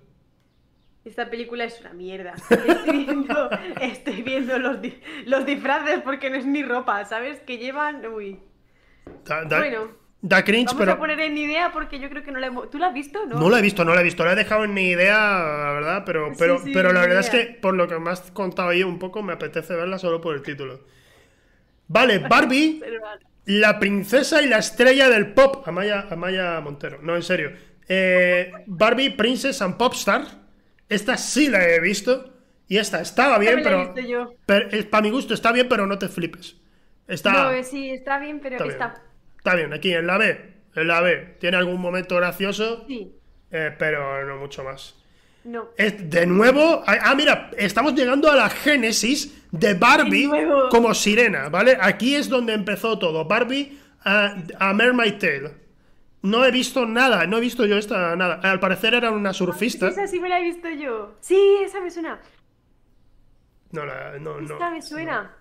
esta película es una mierda. Estoy viendo, estoy viendo los, di- los disfraces porque no es ni ropa, ¿sabes? Que llevan. Uy. Da, da- Bueno, da cringe, Vamos pero. a poner en idea porque yo creo que no la hemos. ¿Tú la has visto? No. No la he visto, no la he visto, la he dejado en ni idea, la verdad, pero, pero, sí, pero la verdad es que por lo que me has contado ahí un poco, me apetece verla solo por el título. Vale, Barbie, Pero vale. La princesa y la estrella del pop. Amaya, Amaya Montero, no, en serio. Eh, Barbie, Princess and Popstar. Esta sí la he visto. Y esta estaba bien, También la he pero. visto yo. pero para mi gusto está bien, pero no te flipes. Está. No, eh, sí, está bien, pero está está. bien. Está bien, aquí en la B. En la B. Tiene algún momento gracioso. Sí, Eh, pero no mucho más. No. Es- de nuevo, ah, mira, estamos llegando a la génesis de Barbie De como sirena, ¿vale? Aquí es donde empezó todo. Barbie a, a Mermaid Tale. No he visto nada, no he visto yo esta nada. Al parecer era una surfista. Esa sí me la he visto yo. Sí, esa me suena. No, la- no, no. Esta me suena.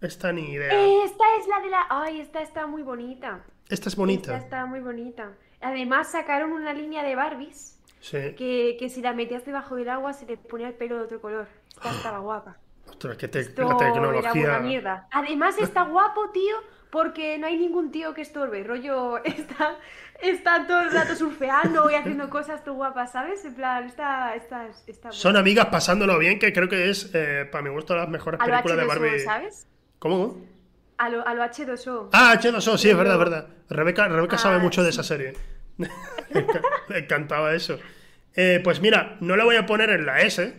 Esta ni idea. Esta es la de la. Ay, esta está muy bonita. Esta es Esta bonita. está muy bonita. Además, sacaron una línea de Barbies Sí. que, que si la metías debajo del agua se le ponía el pelo de otro color. Esta estaba guapa. Ostras, que te- Esto la era tecnología. buena mierda. Además, está guapo, tío, porque no hay ningún tío que estorbe. Rollo, está, está todo el rato surfeando y haciendo cosas todo guapas, ¿sabes? En plan, está, está, está Son amigas pasándolo bien, que creo que es, eh, para mi gusto, las mejores A lo películas de H2O, Barbie. ¿sabes? ¿Cómo? A lo, a lo H2O. Ah, H2O, sí, es verdad, es verdad. Rebeca, Rebeca Ah, sabe mucho de sí. esa serie. Me encantaba eso. Eh, pues mira, no la voy a poner en la S.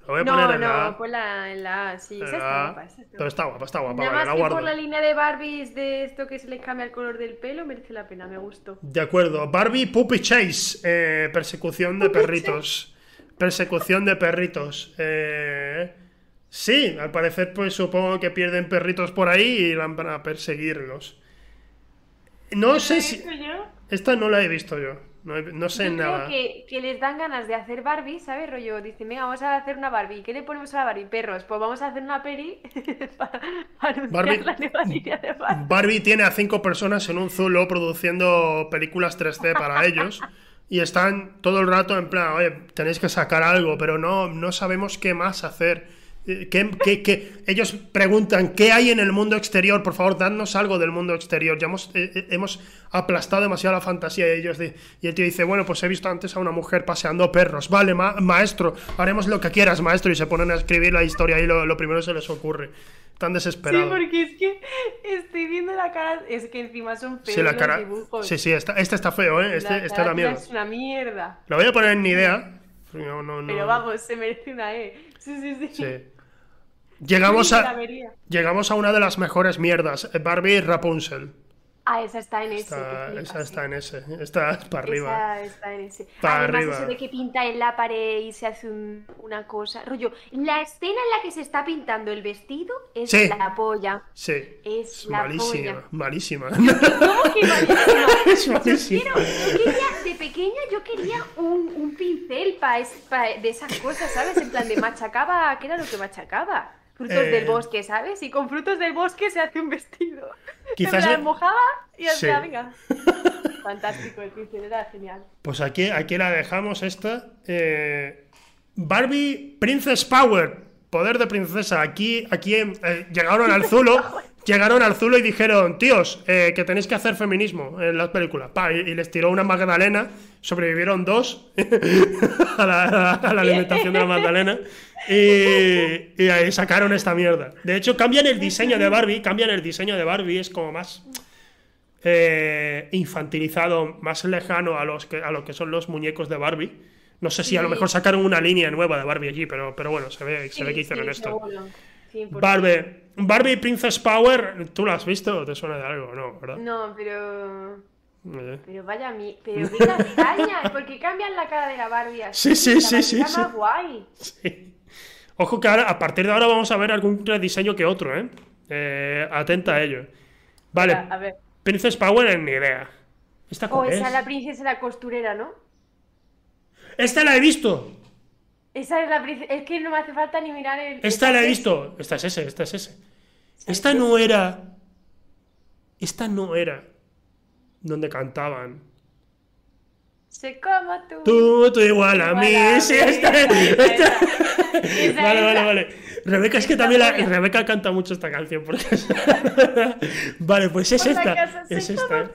La voy a poner No, en la no, A. ponla en la A, sí, en esa la está guapa. esa está Pero está guapa, está guapa, Nada vale, más la que por la línea de Barbies de esto que se les cambia el color del pelo, merece la pena, me gustó. De acuerdo. Barbie Puppy Chase. eh, persecución de perritos. Persecución de perritos. Eh, sí, al parecer, pues supongo que pierden perritos por ahí y van a perseguirlos. No sé si. yo? Esta no la he visto yo. No, no sé Yo creo nada. que, que les dan ganas de hacer Barbie, ¿sabes? Rollo, dicen, venga, vamos a hacer una Barbie. ¿Qué le ponemos a la Barbie? Perros. Pues vamos a hacer una peli para, para anunciar Barbie- la nueva línea de Barbie. Barbie tiene a cinco personas en un zulo produciendo películas 3D para ellos y están todo el rato en plan, oye, tenéis que sacar algo, pero no, no sabemos qué más hacer. ¿Qué, qué- qué? Ellos preguntan, ¿qué hay en el mundo exterior? Por favor, dadnos algo del mundo exterior. Ya hemos, eh, eh, hemos aplastado demasiado la fantasía y ellos di- y el tío dice, bueno, pues he visto antes a una mujer paseando perros. Vale, ma- maestro, haremos lo que quieras, maestro. Y se ponen a escribir la historia y lo, lo primero que se les ocurre. Tan Sí, desesperados. porque es que estoy viendo la cara. Es que encima son feos Sí, la los cara. dibujos. Sí, sí, esta, este está feo, ¿eh? Este, La este da carátula miedo. es una mierda. Lo voy a poner en ni idea. No, no, no. Pero vamos, se merece una E. Sí, sí, sí. Sí. Llegamos a, llegamos a una de las mejores mierdas. Barbie y Rapunzel. Ah, esa está en ese. Está- que flipas, esa está sí. en ese. Está para arriba. Esa está en ese. Pa' Además, arriba. eso de que pinta en la pared y se hace un- una cosa. Rollo, la escena en la que se está pintando el vestido es Sí. la polla. Sí. Es la malísima, polla. malísima. ¿Cómo que malísima? Es Yo malísima. quiero, yo quería, de pequeña yo quería un, un pincel pa es- pa- de esas cosas, ¿sabes? En plan de machacaba, ¿qué era lo que machacaba? Frutos Eh. del bosque, ¿sabes? Y con frutos del bosque se hace un vestido. Quizás le- mojaba y Sí. hacía, venga. Fantástico, el pincel era genial. Pues aquí, aquí la dejamos esta. Eh, Barbie Princess Power. Poder de princesa. Aquí, aquí eh, llegaron al Zulo. Llegaron al Zulo y dijeron, tíos, eh, que tenéis que hacer feminismo en las películas. Pa, y, y les tiró una magdalena. Sobrevivieron dos a, la, a la alimentación de la magdalena. Y, y ahí sacaron esta mierda. De hecho, cambian el diseño de Barbie. Cambian el diseño de Barbie. Es como más eh, infantilizado, más lejano a, los que, a lo que son los muñecos de Barbie. No sé si a lo mejor sacaron una línea nueva de Barbie allí, pero, pero bueno, se ve, se ve que hicieron sí, esto. seguro. 100%. Barbie, Barbie Princess Power, ¿tú lo has visto? ¿O ¿Te suena de algo? No, ¿verdad? No, pero. Eh. Pero vaya mi. Pero qué porque cambian la cara de la Barbie así. Sí, sí, La sí, sí, más guay. Sí. Ojo que ahora, a partir de ahora vamos a ver algún rediseño que otro, ¿eh? Eh, atenta a ello. Vale, A, a ver. Princess Power ni idea. ¿Esta O cuál esa es? la princesa la costurera, ¿no? Esta la he visto. Esa es la princesa. Es que no me hace falta ni mirar el. Esta la he visto. Esta es ese, esta es ese. Esta es- no era. Esta no era. Donde cantaban. Sé como tú. Tú, tú igual a Igual mí. a Sí, mí. esta es. Esa, esta- esa, Vale, vale, vale. Rebeca es que también la. Rebeca canta mucho esta canción porque es- Vale, pues es esta. Es esta.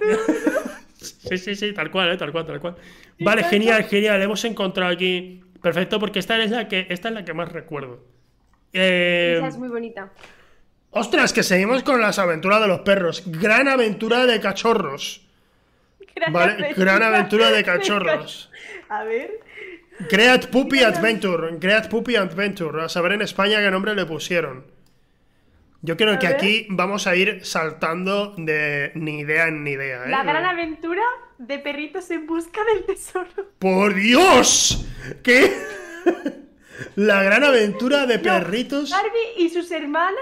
Sí, sí, sí, tal cual, eh, tal cual, tal cual. Vale, genial, genial. Hemos encontrado aquí. Perfecto, porque esta es la que, esta es la que más recuerdo. Eh, Esa es muy bonita. Ostras, que seguimos con las aventuras de los perros. Gran aventura de cachorros. Gran Vale, gran aventura de cachorros. A ver. Great Puppy Adventure. Great Puppy Adventure. A saber en España qué nombre le pusieron. Yo creo A que ver. aquí vamos a ir saltando de ni idea en ni idea. ¿eh? La gran aventura de perritos en busca del tesoro. ¡Por Dios! ¿Qué? La gran aventura de No, perritos. Barbie y sus hermanas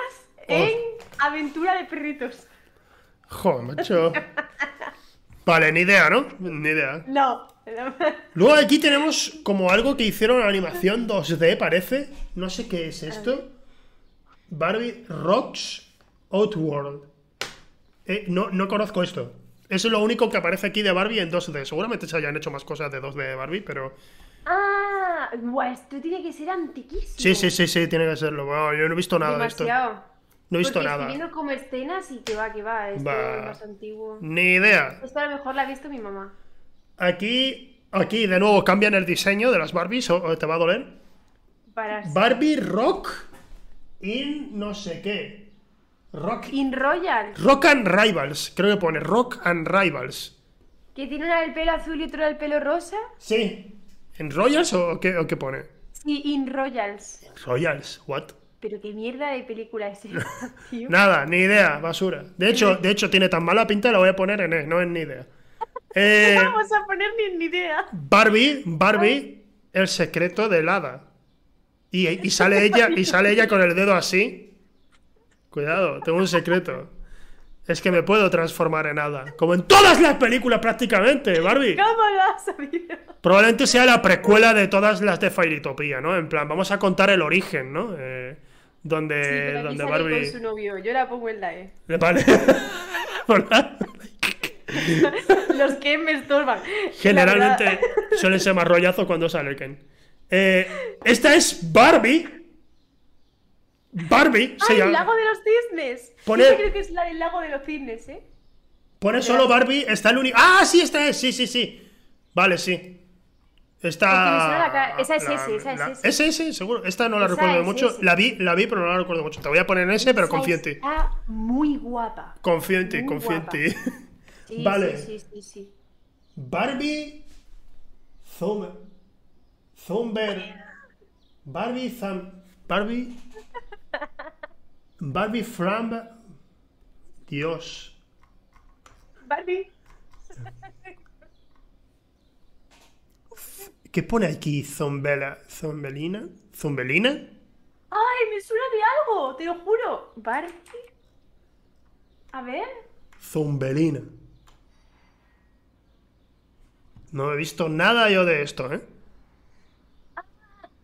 Oh. en Aventura de Perritos. Joder, macho. Vale, ni idea, ¿no? Ni idea. No. Luego aquí tenemos como algo que hicieron animación 2D, parece. No sé qué es esto. Barbie Rocks Outworld. Eh, no, no conozco esto. Es lo único que aparece aquí de Barbie en 2D. Seguramente se hayan hecho más cosas de 2D de Barbie, pero. Ah, esto tiene que ser antiquísimo. Sí, sí, sí, sí, tiene que serlo. Yo no he visto nada de esto. No he visto Porque nada. estoy viendo como escenas y que va, que va. Esto Va. es más antiguo. Ni idea. Esto a lo mejor la ha visto mi mamá. Aquí, aquí de nuevo cambian el diseño de las Barbies, o, te va a doler. Para Barbie Rock in no sé qué. Rock, In Royal, Rock and Rivals, creo que pone Rock and Rivals. que tiene una del pelo azul y otra del pelo rosa. Sí. ¿En Royals o qué, o qué pone? Sí, In Royals. Royals, what? Pero qué mierda de película es esa, tío. Nada, ni idea, basura. De hecho, de hecho tiene tan mala pinta, la voy a poner en E, no en ni idea. Eh, Vamos a poner ni, ni idea. Barbie, Barbie, el secreto del hada. Y, y sale ella, y sale ella con el dedo así. Cuidado, tengo un secreto. Es que me puedo transformar en hada. Como en todas las películas prácticamente, Barbie. ¿Cómo lo has sabido? Probablemente sea la precuela de todas las de Fairytopía, ¿no? En plan, vamos a contar el origen, ¿no? Eh, donde, Sí, pero aquí donde sale Barbie. con su novio. Yo la pongo en la E. Vale. Los que me estorban. Generalmente suelen ser más rollazo cuando sale Ken. Eh, esta es Barbie. Barbie ¡Ah, se el llama. lago de los cisnes! Pone- Yo creo que es la del lago de los cisnes, ¿eh? Pone solo Barbie, está el único. ¡Ah, sí, esta es! Sí, sí, sí. Vale, sí. Cara- esa es ese, esa es ese. ¿Es ese? Seguro. Esta no la Esa recuerdo es mucho. ese. La vi, la vi, pero no la recuerdo mucho. Te voy a poner en ese, pero confío en ti. Está muy guapa. Confío en ti, muy confío en guapa. ti. Sí, Vale. sí, sí, sí, sí. Barbie. Thumb. Thumber. Barbie Thumb. Barbie. Barbie Fram. Dios. Barbie. ¿Qué pone aquí? Zombela, ¿Zombelina? ¿Zombelina? ¡Ay, me suena de algo! Te lo juro. Barbie. A ver. Zombelina. No he visto nada yo de esto, ¿eh?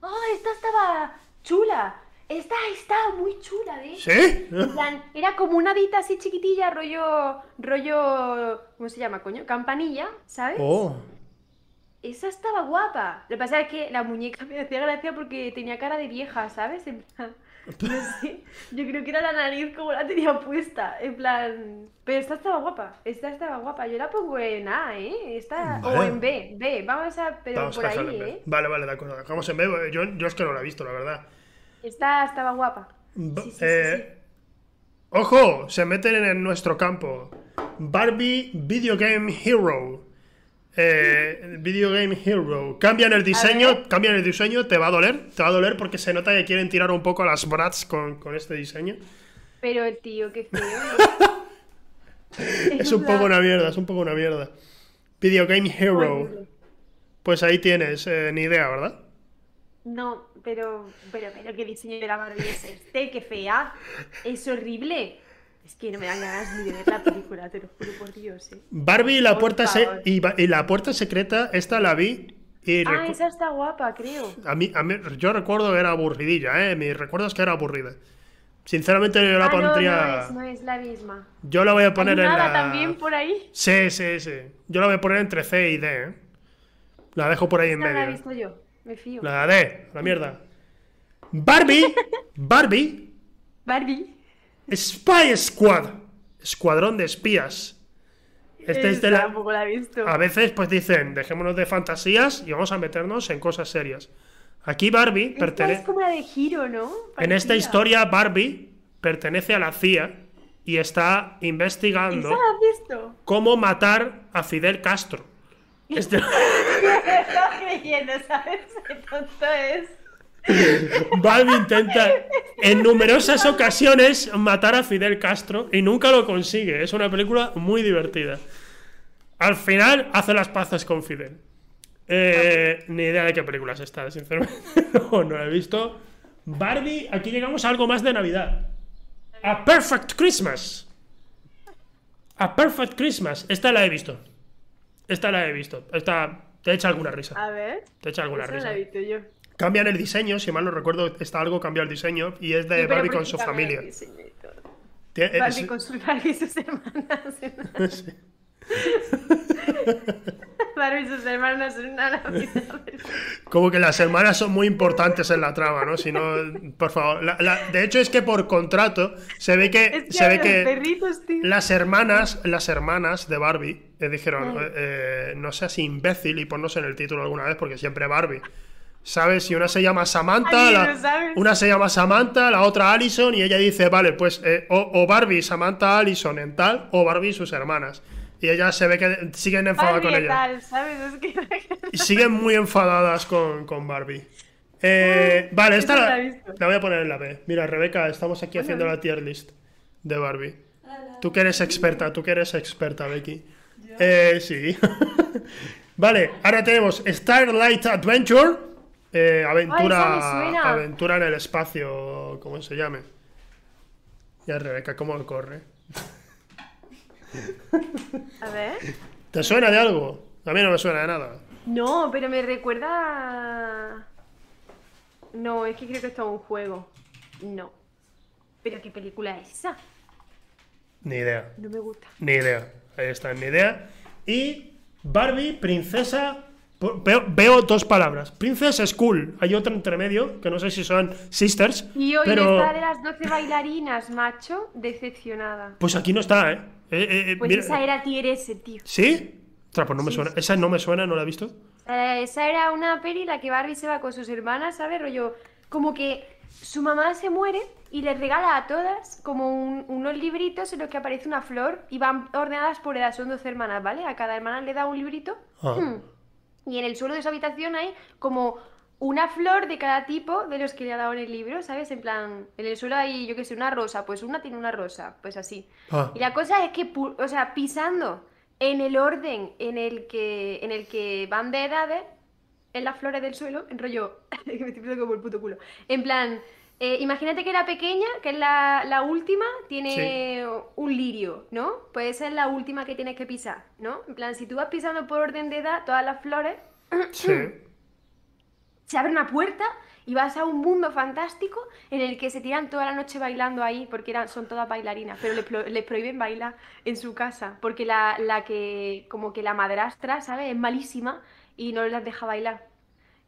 ¡Oh, esta estaba chula! Esta estaba muy chula, de hecho. ¿Sí? Plan, era como una dita así chiquitilla, rollo. rollo. ¿Cómo se llama, coño? Campanilla, ¿sabes? Oh. Esa estaba guapa. Lo que pasa es que la muñeca me hacía gracia porque tenía cara de vieja, ¿sabes? En plan. No sé. Yo creo que era la nariz como la tenía puesta. En plan. Pero esta estaba guapa. Esta estaba guapa. Yo la pongo en A, ¿eh? Esta. O en B. B. Vamos a. Pero Vamos por a ahí. ¿eh? Vale, vale, de acuerdo. Dejamos en B. Yo, yo es que no la he visto, la verdad. Esta estaba guapa. Ba- Sí, sí, sí, eh, Ojo, se meten en nuestro campo. Barbie Video Game Hero. Eh, Video Game Hero. Cambian el diseño, cambian el diseño, te va a doler, te va a doler porque se nota que quieren tirar un poco a las brats con, con este diseño. Pero tío, qué feo. Es un poco una mierda, es un poco una mierda. Video Game Hero. Pues ahí tienes, eh, ni idea, ¿verdad? No, pero, pero, pero qué diseño de la Barbie es este, qué fea. Es horrible. Es que no me dan ganas ni de ver la película, te lo juro por Dios, eh. Barbie y la Por puerta se- y, la puerta secreta, esta la vi y Ah, esa está guapa, creo. A mí, a mí- yo recuerdo que era aburridilla, ¿eh? Mi recuerdo es que era aburrida. Sinceramente yo la Ah, pondría... no es, no es la misma. Yo la voy a poner en Animada la... también por ahí. Sí, sí, sí. Yo la voy a poner entre C y D, ¿eh? La dejo por ahí en no la he medio. visto yo, me fío. La D, la mierda. Barbie, Barbie, Barbie. Spy Squad. Escuadrón de espías. Este es de Esta la... tampoco la he visto. A veces pues dicen, dejémonos de fantasías y vamos a meternos en cosas serias. Aquí Barbie pertenece... es como la de Giro, ¿no? En esta historia, Barbie pertenece a la CIA y está ¿Esa investigando visto? cómo matar a Fidel Castro. Este- Me estaba creyendo, ¿sabes? Qué tonto es. Barbie intenta en numerosas ocasiones matar a Fidel Castro y nunca lo consigue. Es una película muy divertida. Al final hace las paces con Fidel. Eh, ni idea de qué película es esta, sinceramente. no, no la he visto. Barbie, aquí llegamos a algo más de Navidad. A Perfect Christmas. A Perfect Christmas. Esta la he visto. Esta la he visto. Esta te echa alguna risa. A ver. Te echa alguna risa. la he visto yo. Cambian el diseño, si mal no recuerdo, está algo cambiado el diseño y es de Sí, Barbie ¿por con su familia. es- Barbie con su Barbie y sus hermanas. sí. Barbie y sus hermanas en una Navidad. Como que las hermanas son muy importantes en la trama, ¿no? Si no, por favor. La- la- de hecho, es que por contrato se ve que, Es que se ve que perritos, tío. las hermanas, las hermanas de Barbie le dijeron, Ay. eh, no seas imbécil y ponnos en el título alguna vez porque siempre Barbie. ¿Sabes? Si una se llama Samantha, la- una se llama Samantha, la otra Allison, y ella dice, vale, pues eh, o, o Barbie, Samantha, Allison en tal, o Barbie y sus hermanas. Y ellas se ve que siguen enfadadas Barbie con ella. tal, ¿sabes? Es que... Y siguen muy enfadadas con, con Barbie. Eh, vale, esta la voy a poner en la B. Mira, Rebeca, estamos aquí haciendo la tier list de Barbie. Tú que eres experta, tú que eres experta, Becky. Eh, sí. vale, ahora tenemos Starlight Adventure. Eh, aventura, Ay, aventura en el espacio, como se llame. Ya, Rebeca, ¿cómo corre? A ver. ¿Te suena de algo? A mí no me suena de nada. No, pero me recuerda... No, es que creo que esto es un juego. No. ¿Pero qué película es esa? Ni idea. No me gusta. Ni idea. Ahí está, ni idea. Y Barbie, princesa. Veo, veo dos palabras. Princess School. Hay otra entre medio, que no sé si son sisters. Y hoy pero. está de las 12 bailarinas, macho, decepcionada. Pues aquí no está, ¿eh? Eh, eh, eh, Pues mira- esa era S, tío. ¿Sí? Ostras, pues no me Sí, suena. sí. Esa no me suena, no la he visto. Eh, esa era una peli en la que Barbie se va con sus hermanas, ¿sabes? Rollo, como que su mamá se muere y les regala a todas como un- unos libritos en los que aparece una flor y van ordenadas por edad. Son 12 hermanas, ¿vale? A cada hermana le da un librito. Ah. Y en el suelo de su habitación hay como una flor de cada tipo de los que le ha dado en el libro, ¿sabes? En plan, en el suelo hay, yo qué sé, una rosa, pues una tiene una rosa, pues así. Ah. Y la cosa es que, o sea, pisando en el orden en el que, en el que van de edades, en las flores del suelo, en rollo, que me estoy como el puto culo. En plan, eh, imagínate que la pequeña, que es la, la última, tiene un lirio, ¿no? Pues esa es la última que tienes que pisar, ¿no? En plan, si tú vas pisando por orden de edad todas las flores, Sí. se abre una puerta y vas a un mundo fantástico en el que se tiran toda la noche bailando ahí, porque eran, son todas bailarinas, pero les, pro- les prohíben bailar en su casa, porque la, la que, como que la madrastra, ¿sabes? Es malísima y no las deja bailar.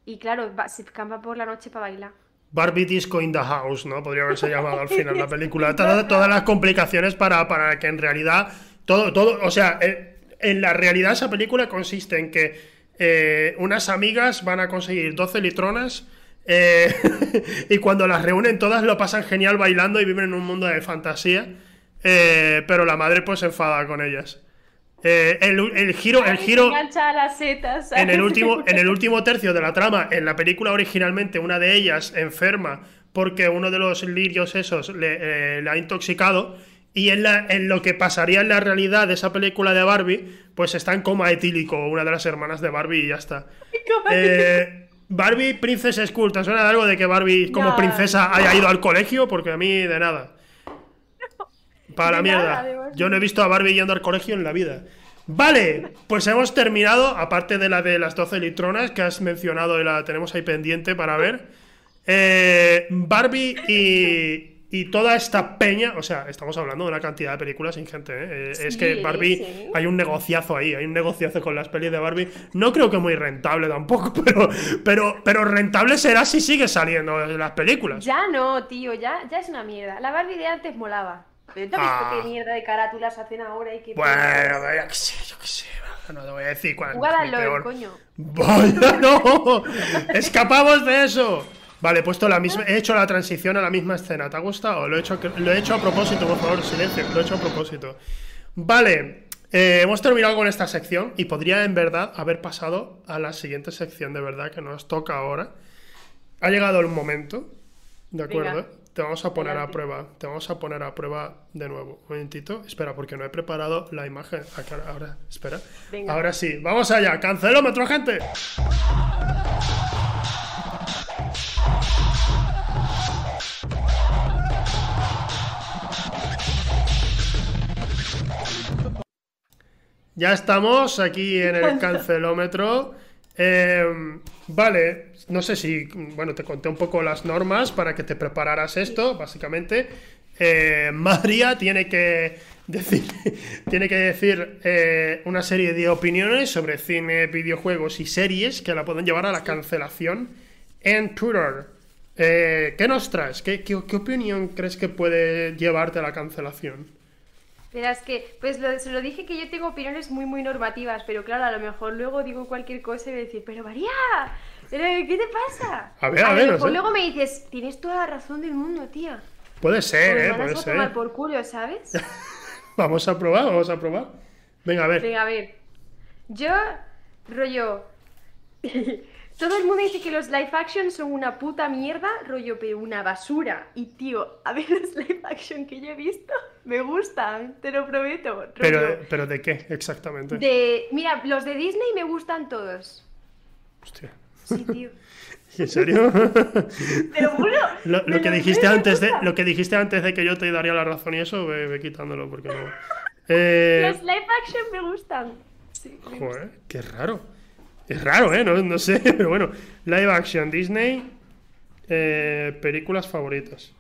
Y claro, va- se escapa por la noche para bailar. Barbie Disco in the House, ¿no? Podría haberse llamado al final la película. Todas, todas las complicaciones para, para que en realidad. Todo, todo. O sea, eh, en la realidad esa película consiste en que eh, unas amigas van a conseguir 12 litronas. eh, y cuando las reúnen todas lo pasan genial bailando y viven en un mundo de fantasía. eh, pero la madre pues se enfada con ellas. Eh, el, el giro, el giro, las setas, en el último, en el último tercio de la trama, en la película originalmente, una de ellas enferma porque uno de los lirios esos le, eh, le ha intoxicado. Y en, la- en lo que pasaría en la realidad de esa película de Barbie, pues está en coma etílico, una de las hermanas de Barbie y ya está. Eh, Barbie Princess School, ¿te suena de algo de que Barbie como No. princesa haya ido al colegio? Porque a mí de nada. Para la mierda. nada. Yo no he visto a Barbie yendo al colegio en la vida. Vale, pues hemos terminado, aparte de la de las 12 litronas que has mencionado y la tenemos ahí pendiente para ver. Eh, Barbie y, y toda esta peña, o sea, estamos hablando de una cantidad de películas ingente, ¿eh? Eh, es que Barbie, sí. hay un negociazo ahí, hay un negociazo con las pelis de Barbie. No creo que muy rentable tampoco, pero, pero, pero rentable será si sigue saliendo de las películas. Ya no, tío, ya, ya es una mierda. La Barbie de antes molaba. Pero ¿tú has visto Ah. qué mierda de carátulas hacen ahora y qué... Bueno, yo qué sé, yo qué sé. No te voy a decir cuál Jugar es LOL, coño. Vaya, no. Escapamos de eso. Vale, he puesto la misma, he hecho la transición a la misma escena. ¿Te ha gustado? Lo he hecho, lo he hecho a propósito, por favor, silencio. Lo he hecho a propósito. Vale, eh, hemos terminado con esta sección y podría en verdad haber pasado a la siguiente sección de verdad que nos toca ahora. Ha llegado el momento, ¿de acuerdo? Venga. Te vamos a poner a prueba. Te vamos a poner a prueba de nuevo. Un momentito. Espera, porque no he preparado la imagen. Acá, Ahora, espera. Venga. Ahora sí. Vamos allá. Cancelómetro, gente. Ya estamos aquí en el cancelómetro. Eh, vale, no sé si, bueno, te conté un poco las normas para que te prepararas esto, básicamente. Eh, María tiene que decir, tiene que decir eh, una serie de opiniones sobre cine, videojuegos y series que la pueden llevar a la cancelación en Twitter. Eh, ¿Qué nos traes? ¿Qué, qué, qué opinión crees que puede llevarte a la cancelación? Verás que, pues lo, se lo dije que yo tengo opiniones muy, muy normativas, pero claro, a lo mejor luego digo cualquier cosa y voy a decir, pero María, ¿pero ¿qué te pasa? A ver, a lo ver, mejor sé. luego me dices, tienes toda la razón del mundo, tía. Puede O ser, me ¿eh? Puede a tomar ser. por culo, ¿sabes? Vamos a probar, vamos a probar. Venga, a ver. Venga, a ver. Yo, rollo. Todo el mundo dice que los live action son una puta mierda, rollo, pero una basura. Y tío, a ver los live action que yo he visto, me gustan, te lo prometo. rollo. Pero, pero ¿de qué exactamente? De. Mira, los de Disney me gustan todos. Hostia. Sí, tío. ¿En serio? Te lo juro. Lo, que dijiste antes de, lo que dijiste antes de que yo te daría la razón y eso, ve, ve quitándolo porque no. Eh, Los live action me gustan. Sí, me gustan. joder, qué raro. Es raro, ¿eh? No, no sé, pero bueno. Live action, Disney, eh, películas favoritas.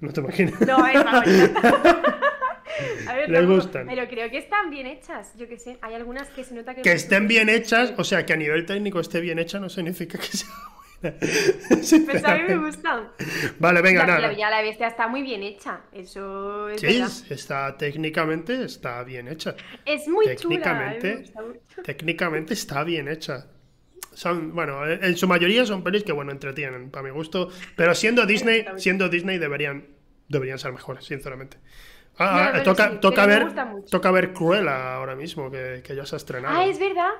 No te imaginas. No, es A ver, gustan. Pero creo que están bien hechas. Yo qué sé. Hay algunas que se nota que. Que estén bien hechas, o sea, que a nivel técnico esté bien hecha no significa que sea buena. Pues a mí me gustan. Vale, venga, la, nada. la Bella y la Bestia está muy bien hecha. Eso es Sí, verdad. está técnicamente está bien hecha. Es muy Técnicamente, mucho. técnicamente está bien hecha. Son, bueno, en su mayoría son pelis que, bueno, entretienen, para mi gusto. Pero siendo Disney, siendo Disney deberían, deberían ser mejores, sinceramente. Ah, ah, toca, sí, ver, toca ver Cruella ahora mismo, que, que ya se ha estrenado. Ah, es verdad.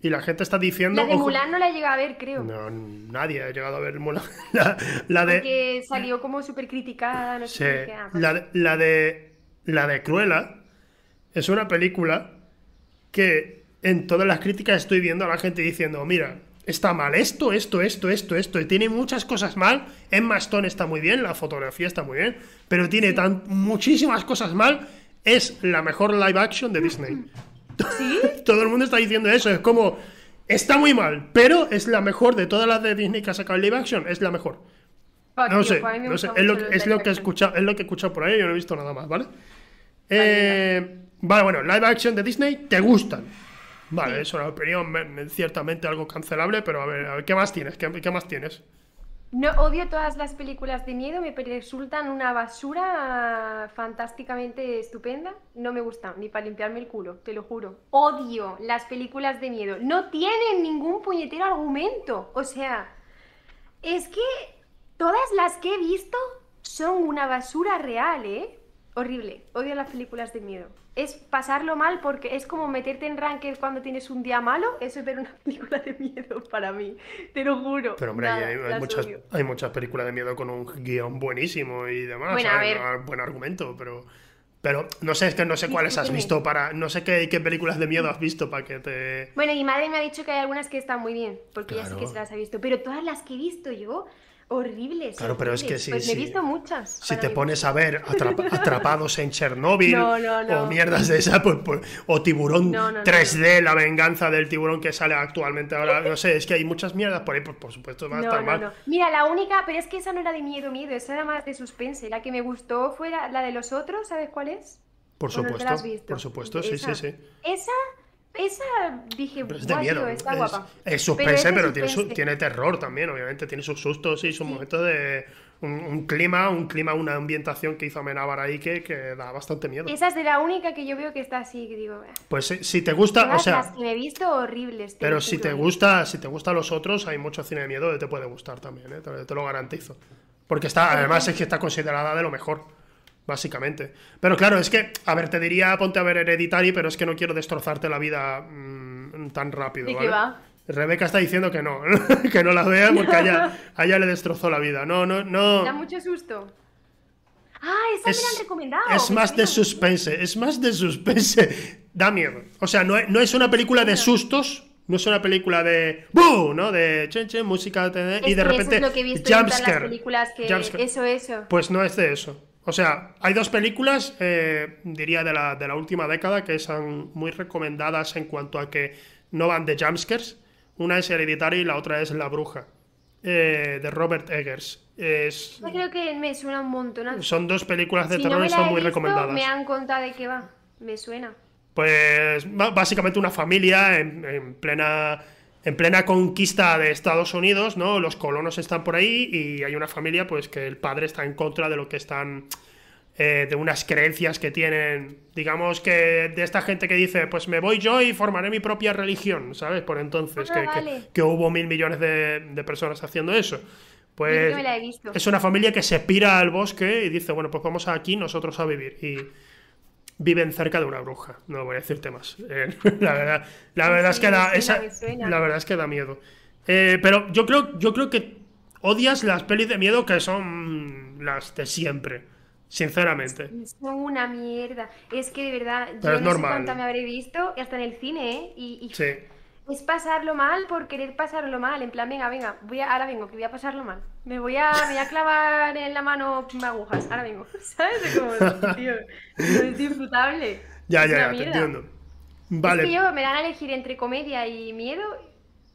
Y la gente está diciendo. La de Mulan no la llega a ver, creo. No, nadie ha llegado a ver Mulan. La, la de. Porque salió como súper criticada, no Sí, sé qué. ah, la, de- la de la de Cruella es una película que en todas las críticas estoy viendo a la gente diciendo, mira, está mal esto, esto, esto, esto, esto, tiene muchas cosas mal. Emma Stone está muy bien, la fotografía está muy bien, pero tiene tan, muchísimas cosas mal. Es la mejor live action de Disney. ¿Sí? Todo el mundo está diciendo eso, es como, está muy mal, pero es la mejor de todas las de Disney que ha sacado live action, es la mejor. No tío, sé, no sé, es lo, es lo que he escuchado, es lo que he escuchado por ahí, yo no he visto nada más, ¿vale? Eh, vale, bueno, live action de Disney, ¿te gustan? Vale, Sí. es una opinión me- me- ciertamente algo cancelable, pero a ver, a ver, ¿qué más tienes? ¿Qué, qué más tienes? No odio todas las películas de miedo, me resultan una basura fantásticamente estupenda. No me gustan, ni para limpiarme el culo, te lo juro. Odio las películas de miedo. No tienen ningún puñetero argumento. O sea, es que todas las que he visto son una basura real, ¿eh? Horrible. Odio las películas de miedo. Es pasarlo mal porque es como meterte en ranked cuando tienes un día malo. Eso es ver una película de miedo para mí. Te lo juro. Pero hombre, Nada, hay, hay muchas, odio. hay muchas películas de miedo con un guion buenísimo y demás, Bueno, a ver. Buen argumento, pero... Pero no sé, es que no sé cuáles has visto para... No sé qué, qué películas de miedo has visto para que te... Bueno, mi madre me ha dicho que hay algunas que están muy bien, porque ya sé Claro. que se las ha visto, pero todas las que he visto yo, horribles. Claro, pero es que sí, Pues he visto muchas. Si te mí. pones a ver Atrapa- Atrapados en Chernóbil No, no, no. o mierdas de esa, pues, pues- o Tiburón No, no, no, 3D, la venganza del tiburón que sale actualmente ahora, no sé, es que hay muchas mierdas por ahí, pues por supuesto va a estar mal. Mira, la única, pero es que esa no era de miedo, miedo, esa era más de suspense. La que me gustó fue la, la de los otros, ¿sabes cuál es? Por ¿O no te la has supuesto, por supuesto, sí, Esa. sí, sí. Esa, esa dije, Pero es de "Guau, tío, miedo, está es, guapa. es suspense, pero, tiene, suspense. tiene terror también, obviamente, tiene sus sustos y sus momentos de un, un clima, un clima, una ambientación que hizo Amenábar ahí que, que da bastante miedo. Esa es de la única que yo veo que está así, que digo. Pues si te gusta, o sea, las que me he visto horribles. Pero si te ¿eh? gusta, si te gustan los otros, hay mucho cine de miedo que te puede gustar también, ¿eh? te, te lo garantizo. Porque está, además es que está considerada de lo mejor, básicamente. Pero claro, es que, a ver, te diría ponte a ver Hereditary, pero es que no quiero destrozarte la vida mm, tan rápido, ¿De ¿vale? va? Rebeca está diciendo que no, que no la vea porque a ella, a ella le destrozó la vida. No, no, no. Da mucho susto. Ah, esa me la han recomendado. es más de suspense, es más de suspense. Da miedo. O sea, no, es- no es una película de sustos, no es una película de. ¿no? De chen, chen, música y Es de repente eso es lo que he visto en las películas que... Eso, eso. Pues no es de eso. O sea, hay dos películas, eh, diría, de la, de la última década que son muy recomendadas en cuanto a que no van de jumpscares. Una es Hereditary y la otra es La Bruja, eh, de Robert Eggers. Es, Yo creo que me suena un montón. son dos películas de si terror no y son muy visto, recomendadas. me han contado de qué va. Me suena. Pues básicamente una familia en, en plena en plena conquista de Estados Unidos, ¿no? Los colonos están por ahí y hay una familia, pues que el padre está en contra de lo que están eh, de unas creencias que tienen, digamos que de esta gente que dice, pues me voy yo y formaré mi propia religión, ¿sabes? Por entonces, Ah, que, que- vale. que hubo mil millones de, de personas haciendo eso. Pues que me la he visto. es una familia que se pira al bosque y dice, bueno, pues vamos aquí nosotros a vivir. Y viven cerca de una bruja. No voy a decirte más. Eh, la verdad, la Sí, verdad es que da, esa- la verdad es que da miedo. Eh, pero yo creo, yo creo que odias las pelis de miedo que son las de siempre. Sinceramente. Son una mierda. Es que de verdad, Pero yo es no normal. sé cuánta me habré visto, hasta en el cine, ¿eh? Y, y Sí. Es pasarlo mal por querer pasarlo mal. En plan, venga, venga, voy a, ahora vengo, que voy a pasarlo mal. Me voy a, me voy a clavar en la mano agujas, ahora vengo. ¿Sabes? Es como, tío, es disfrutable. Ya, Es ya, ya, te entiendo. Es Vale. que yo me dan a elegir entre comedia y miedo.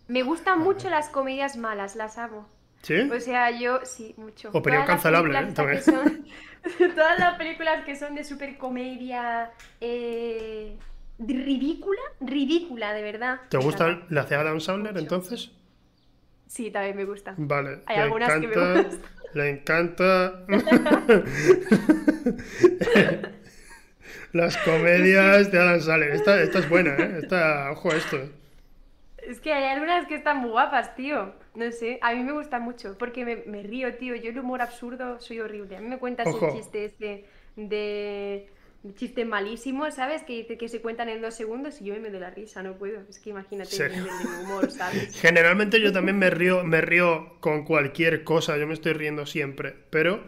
Me gustan mucho las comedias malas, las amo. ¿Sí? O sea, yo sí, mucho. Opinión cancelable, ¿eh? son- todas las películas que son de super comedia eh, ridícula, ridícula, de verdad. ¿Te gusta encanta. la de Adam Sandler entonces? Sí, también me gusta. Vale. Hay le algunas que me encanta. gustan. Le encanta. Las comedias de Adam Sandler. Esta, esta es buena, ¿eh? Esta, ojo a esto. Es que hay algunas que están muy guapas, tío. No sé, a mí me gusta mucho porque me, me río, tío. Yo el humor absurdo soy horrible. A mí me cuentas Ojo. el chiste este de chiste malísimo, ¿sabes? Que dice que se cuentan en dos segundos y yo me doy la risa, no puedo. Es que imagínate Sí. el humor, ¿sabes? Generalmente yo también me río, me río con cualquier cosa, yo me estoy riendo siempre, pero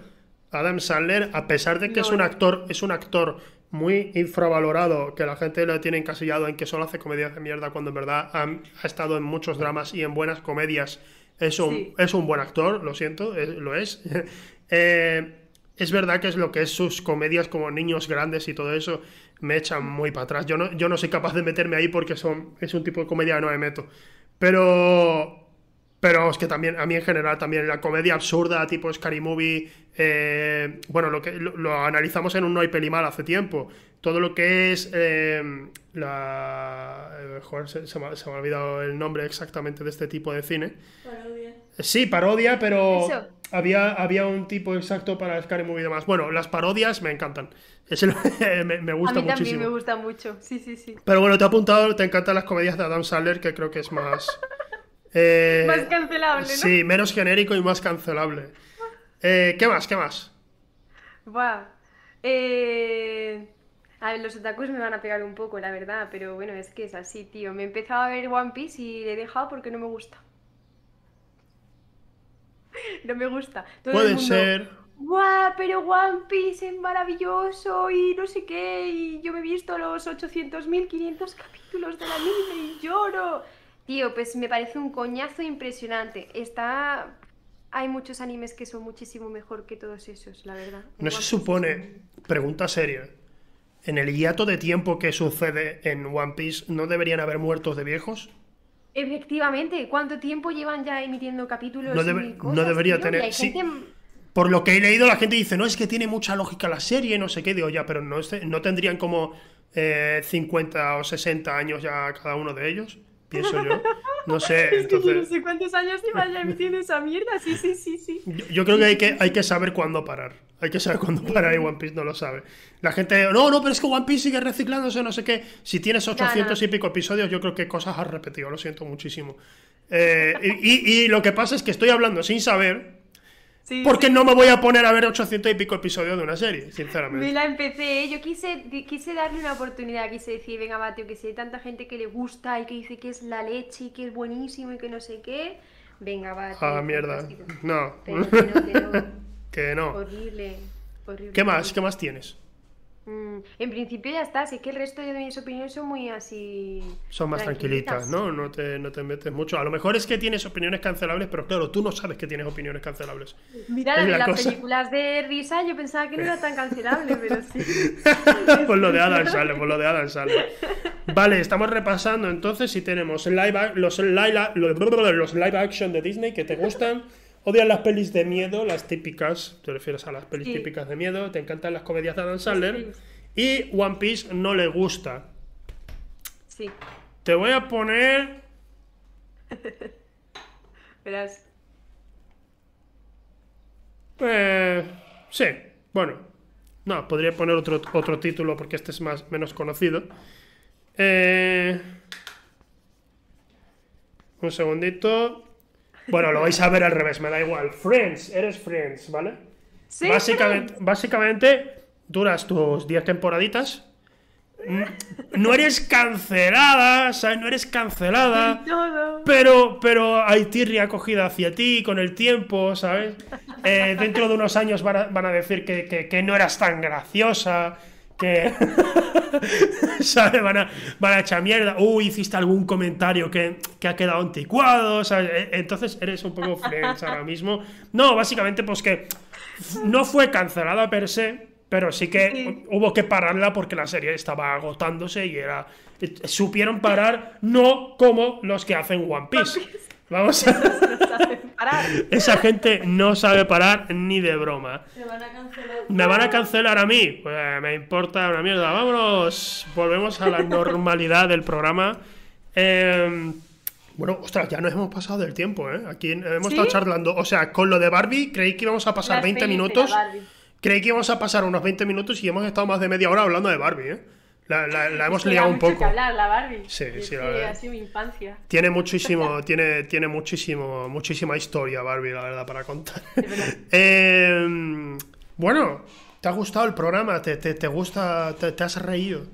Adam Sandler, a pesar de que es un actor, es un actor muy infravalorado, que la gente lo tiene encasillado en que solo hace comedias de mierda, cuando en verdad ha, ha estado en muchos dramas y en buenas comedias. Es un, Sí. es un buen actor, lo siento, es- lo es. Eh, es verdad que es lo que es sus comedias como niños grandes y todo eso, me echan muy para atrás. Yo no, yo no soy capaz de meterme ahí porque son, es un tipo de comedia que no me meto. Pero pero es que también, a mí en general, también la comedia absurda, tipo Scary Movie, eh, bueno, lo que lo, lo analizamos en un No hay peli mal hace tiempo. Todo lo que es eh, la. eh, joder, se, se me, ha- se me ha olvidado el nombre exactamente de este tipo de cine. Sí, parodia, pero Eso. Había, había un tipo exacto para Scary y demás. Bueno, las parodias me encantan. Es el- me, me A gusta mí también muchísimo. me gusta mucho. Sí, sí, sí. Pero bueno, te he apuntado, te encantan las comedias de Adam Sandler, que creo que es más. eh, Más cancelable, ¿no? Sí, menos genérico y más cancelable. Eh, ¿Qué más? ¿Qué más? Buah. Eh... A ver, los otakus me van a pegar un poco, la verdad, pero bueno, es que es así, tío. Me he empezado a ver One Piece y le he dejado porque no me gusta. No me gusta. Todo el Puede mundo, ser. Buah, pero One Piece es maravilloso y no sé qué, y yo me he visto los 800.500 capítulos del anime y lloro. Tío, pues me parece un coñazo impresionante. Está... Hay muchos animes que son muchísimo mejor que todos esos, la verdad. No se supone, pregunta seria, en el hiato de tiempo que sucede en One Piece, ¿no deberían haber muertos de viejos? Efectivamente, ¿cuánto tiempo llevan ya emitiendo capítulos No y debe- cosas, no debería tío? tener- sí. gente- Por lo que he leído, la gente dice, no, es que tiene mucha lógica la serie, no sé qué, digo, ya, pero no, no tendrían como eh, 50 o 60 años ya cada uno de ellos, pienso yo. No sé, Es que yo no sé cuántos años llevan ya emitiendo esa mierda. Sí, sí, sí, sí. Yo, yo creo que hay, que hay que saber cuándo parar. Hay que saber cuándo parar y One Piece no lo sabe. La gente, no, no, pero es que One Piece sigue reciclándose, no sé qué. Si tienes 800 y pico episodios, yo creo que cosas has repetido, lo siento muchísimo. Eh, y, y- y lo que pasa es que estoy hablando sin saber, Sí, porque sí. no me voy a poner a ver 800 y pico episodios de una serie, Me sinceramente. la empecé, yo quise, quise darle una oportunidad, quise decir, venga, va, tío, que si hay tanta gente que le gusta y que dice que es la leche y que es buenísimo y que no sé qué, venga, va. Ah, mierda. No. Pero que no, que no. Horrible, horrible. ¿Qué más? ¿Qué más tienes? Mm, en principio ya está, sé que el resto de mis opiniones son muy así. Son más tranquilitas, ¿no? No te, no te metes mucho. A lo mejor es que tienes opiniones cancelables, pero claro, tú no sabes que tienes opiniones cancelables. Mira, la las cosa. películas de risa yo pensaba que no era tan cancelable, pero sí. por lo de Adam Sandler, por lo de Adam Sandler. Vale, estamos repasando entonces si tenemos live los, live, los live action de Disney que te gustan. Odias las pelis de miedo, las típicas, te refieres a las pelis Sí. típicas de miedo, te encantan las comedias de Adam Sandler. Sí. Y One Piece no le gusta. Sí, Te voy a poner. verás. Eh, sí, bueno. No, podría poner otro, otro título porque este es más, menos conocido. Eh, un segundito. Bueno, lo vais a ver al revés, me da igual. Friends, eres Friends, ¿vale? Sí, básicamente, básicamente, duras tus 10 temporaditas. N- No eres cancelada, ¿sabes? No eres cancelada. Todo. Pero, pero hay tirria acogida hacia ti con el tiempo, ¿sabes? Eh, dentro de unos años van a, van a decir que, que- que no eras tan graciosa, que... ¿Sabes? Van a, van a echar mierda. Uy, hiciste algún comentario que, que ha quedado anticuado, ¿sabes? Eh, Entonces eres un poco friends ahora mismo. No, básicamente pues que no fue cancelada per se, pero sí que Sí. hubo que pararla porque la serie estaba agotándose y era... Supieron parar no como los que hacen One Piece. Vamos a... No. Esa gente no sabe parar ni de broma. Me van a cancelar. ¿Me van a cancelar a mí? Pues me importa una mierda. Vámonos. Volvemos a la normalidad del programa. Eh, bueno, ostras, ya nos hemos pasado del tiempo, ¿eh? Aquí hemos ¿Sí? estado charlando. O sea, con lo de Barbie creí que íbamos a pasar Las 20 pelis de la minutos. Creí que íbamos a pasar unos 20 minutos y hemos estado más de media hora hablando de Barbie, ¿eh? La, la- la hemos liado un poco. que hablar, la Barbie. Sí, Es sí, la verdad. ha sido mi infancia. Tiene muchísimo, tiene, tiene muchísimo, muchísima historia Barbie, la verdad, para contar. verdad. Eh, bueno, ¿te ha gustado el programa? ¿Te, te, te gusta? Te, te has reído?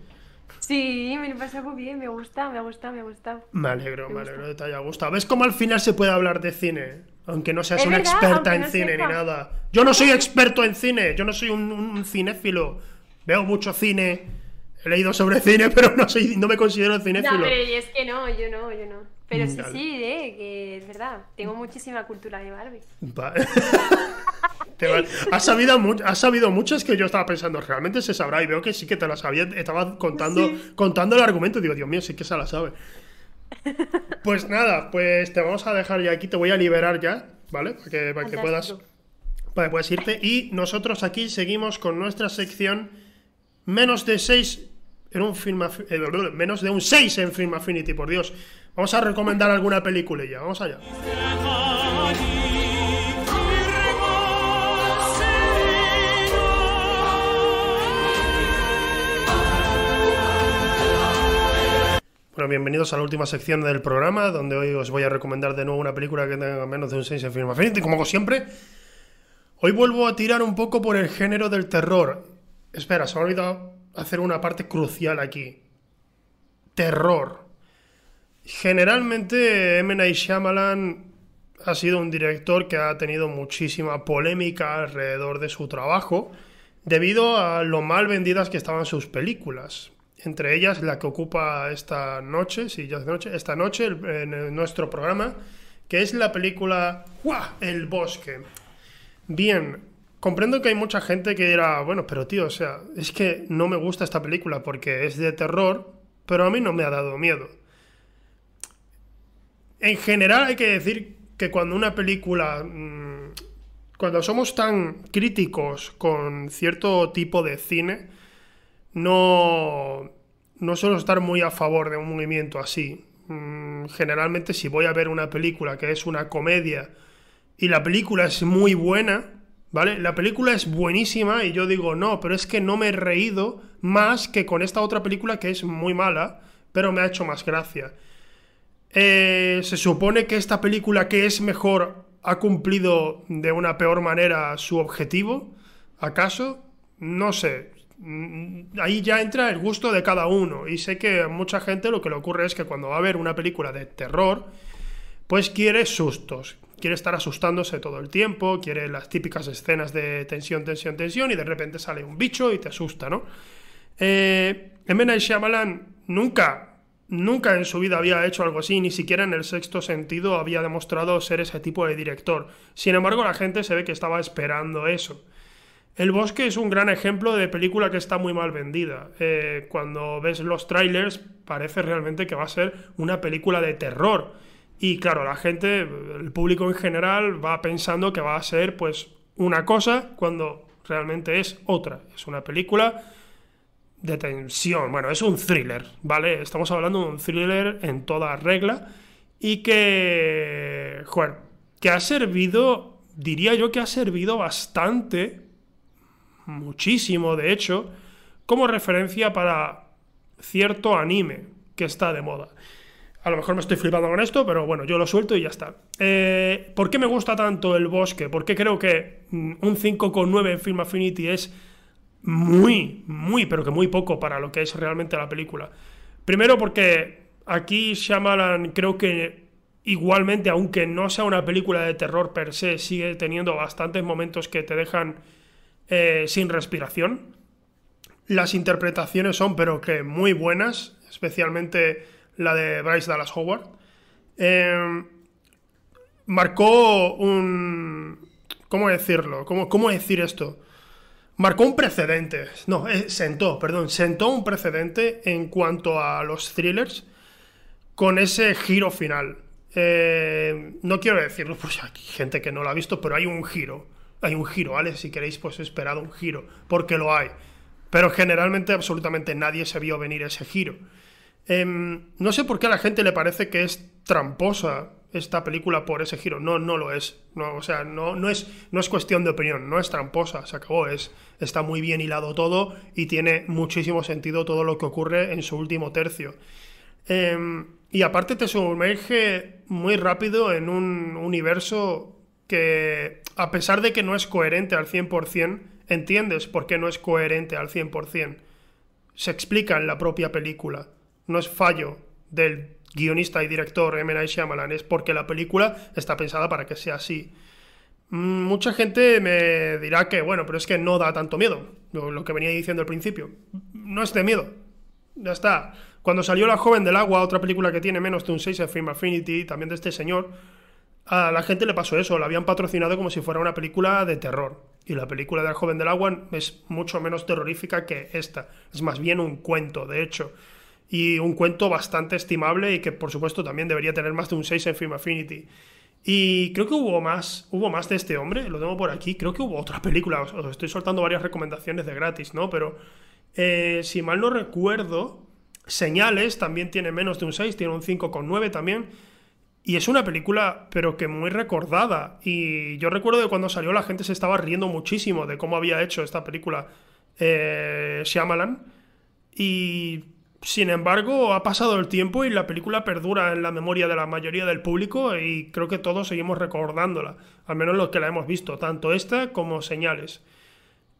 Sí, me lo he pasado muy bien, me gusta, me ha gustado, me ha gustado. Me alegro, Me me alegro que te haya gustado. ¿Ves cómo al final se puede hablar de cine? Aunque no seas una verdad, experta aunque en no cine sepa. ni nada. Yo no soy experto en cine, yo no soy un, un cinéfilo. veo mucho cine, he leído sobre cine, pero no, soy, no me considero cinéfilo. No, pero es que no, yo no, yo no. Pero sí, Vale. sí, eh, que es verdad. Tengo muchísima cultura de Barbie. Va- Te va- has, sabido has sabido muchas que yo estaba pensando, realmente se sabrá, y veo que sí que te las había, estaba contando, Sí. contando el argumento, digo, Dios mío, sí que se la sabe. Pues nada, pues te vamos a dejar ya aquí, te voy a liberar ya, ¿vale? Para que, para que puedas, para que puedas irte. Y nosotros aquí seguimos con nuestra sección menos de 6 en un film eh, menos de un 6 en Film Affinity, por Dios. Vamos a recomendar alguna película ya, vamos allá. Bueno, bienvenidos a la última sección del programa, donde hoy os voy a recomendar de nuevo una película que tenga menos de un 6 en Film Affinity, como siempre. Hoy vuelvo a tirar un poco por el género del terror. Espera, se me ha olvidado hacer una parte crucial aquí. Terror. Generalmente M. Night Shyamalan ha sido un director que ha tenido muchísima polémica alrededor de su trabajo debido a lo mal vendidas que estaban sus películas. Entre ellas la que ocupa esta noche, sí, ya es noche, esta noche en nuestro programa, que es la película ¡Guau! El Bosque. Bien, comprendo que hay mucha gente que dirá, bueno, pero tío, o sea, es que no me gusta esta película porque es de terror, pero a mí no me ha dado miedo. En general hay que decir que cuando una película, mm, cuando somos tan críticos con cierto tipo de cine, no, no suelo estar muy a favor de un movimiento así. Mm, Generalmente si voy a ver una película que es una comedia y la película es muy buena, ¿vale? La película es buenísima y yo digo, no, pero es que no me he reído más que con esta otra película que es muy mala, pero me ha hecho más gracia. Eh, se supone que esta película que es mejor ha cumplido de una peor manera su objetivo, ¿acaso? No sé. Mm, Ahí ya entra el gusto de cada uno y sé que a mucha gente lo que le ocurre es que cuando va a ver una película de terror, pues quiere sustos, quiere estar asustándose todo el tiempo, quiere las típicas escenas de tensión, tensión, tensión y de repente sale un bicho y te asusta, ¿no? Eh, M. Night Shyamalan nunca, nunca en su vida había hecho algo así, ni siquiera en el sexto sentido había demostrado ser ese tipo de director. Sin embargo, la gente se ve que estaba esperando eso. El bosque es un gran ejemplo de película que está muy mal vendida. Eh, cuando ves los trailers parece realmente que va a ser una película de terror. Y claro, la gente, el público en general va pensando que va a ser pues una cosa cuando realmente es otra. Es una película de tensión. Bueno, es un thriller, ¿vale? Estamos hablando de un thriller en toda regla y que, joder, que ha servido, diría yo que ha servido bastante, muchísimo de hecho, como referencia para cierto anime que está de moda. A lo mejor me estoy flipando con esto, pero bueno, yo lo suelto y ya está. Eh, ¿Por qué me gusta tanto el bosque? ¿Por qué creo que mm, un 5,9 en Film Affinity es muy, muy, pero que muy poco para lo que es realmente la película? Primero porque aquí Shyamalan creo que igualmente, aunque no sea una película de terror per se, sigue teniendo bastantes momentos que te dejan eh, sin respiración. Las interpretaciones son, pero que muy buenas, especialmente la de Bryce Dallas Howard. Eh, marcó un. ¿Cómo decirlo? ¿Cómo, ¿Cómo decir esto? Marcó un precedente. No, eh, sentó, perdón. Sentó un precedente en cuanto a los thrillers con ese giro final. Eh, no quiero decirlo, pues hay gente que no lo ha visto, pero hay un giro. Hay un giro, ¿vale? Si queréis, pues esperad un giro, porque lo hay. Pero generalmente, absolutamente nadie se vio venir ese giro. Em, no sé por qué a la gente le parece que es tramposa esta película por ese giro. No, no lo es. No, o sea, no, es, cuestión de opinión, no es tramposa, se acabó. Es, está muy bien hilado todo y tiene muchísimo sentido todo lo que ocurre en su último tercio. Em, y aparte te sumerge muy rápido en un universo que, a pesar de que no es coherente al 100%, entiendes por qué no es coherente al 100%. Se explica en la propia película. No es fallo del guionista y director M. Night Shyamalan, es porque la película está pensada para que sea así. Mm, mucha gente me dirá que, bueno, pero es que no da tanto miedo, lo, que venía diciendo al principio. No es de miedo. Ya está. Cuando salió La joven del agua, otra película que tiene menos de un 6 en Film Affinity, también de este señor, a la gente le pasó eso, la habían patrocinado como si fuera una película de terror. Y la película de La joven del agua es mucho menos terrorífica que esta. Es más bien un cuento, de hecho. Y un cuento bastante estimable y que por supuesto también debería tener más de un 6 en Film Affinity. Y creo que hubo más, hubo más de este hombre, lo tengo por aquí. Creo que hubo otra película, os, estoy soltando varias recomendaciones de gratis, ¿no? Pero eh, si mal no recuerdo, Señales también tiene menos de un 6, tiene un 5,9 también. Y es una película, pero que muy recordada. Y yo recuerdo que cuando salió la gente se estaba riendo muchísimo de cómo había hecho esta película eh, Shyamalan. Y sin embargo, ha pasado el tiempo y la película perdura en la memoria de la mayoría del público y creo que todos seguimos recordándola, al menos los que la hemos visto, tanto esta como señales.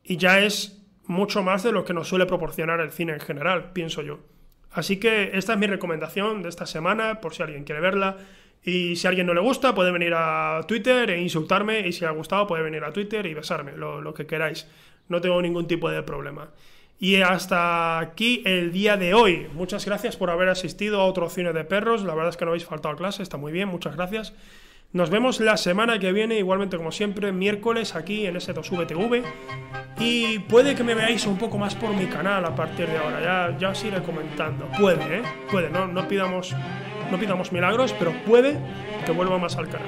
Y ya es mucho más de lo que nos suele proporcionar el cine en general, pienso yo. Así que esta es mi recomendación de esta semana, por si alguien quiere verla. Y si a alguien no le gusta, puede venir a Twitter e insultarme. Y si le ha gustado, puede venir a Twitter y besarme, lo, lo que queráis. No tengo ningún tipo de problema. Y hasta aquí el día de hoy. Muchas gracias por haber asistido a otro cine de perros. La verdad es que no habéis faltado a clase, está muy bien, muchas gracias. Nos vemos la semana que viene, igualmente como siempre, miércoles aquí en S2VTV. Y puede que me veáis un poco más por mi canal a partir de ahora, ya, ya os iré comentando. Puede, ¿eh? Puede, no, no, pidamos, no pidamos milagros, pero puede que vuelva más al canal.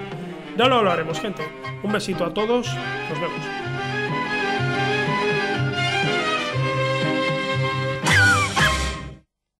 Ya lo hablaremos, gente. Un besito a todos, nos vemos.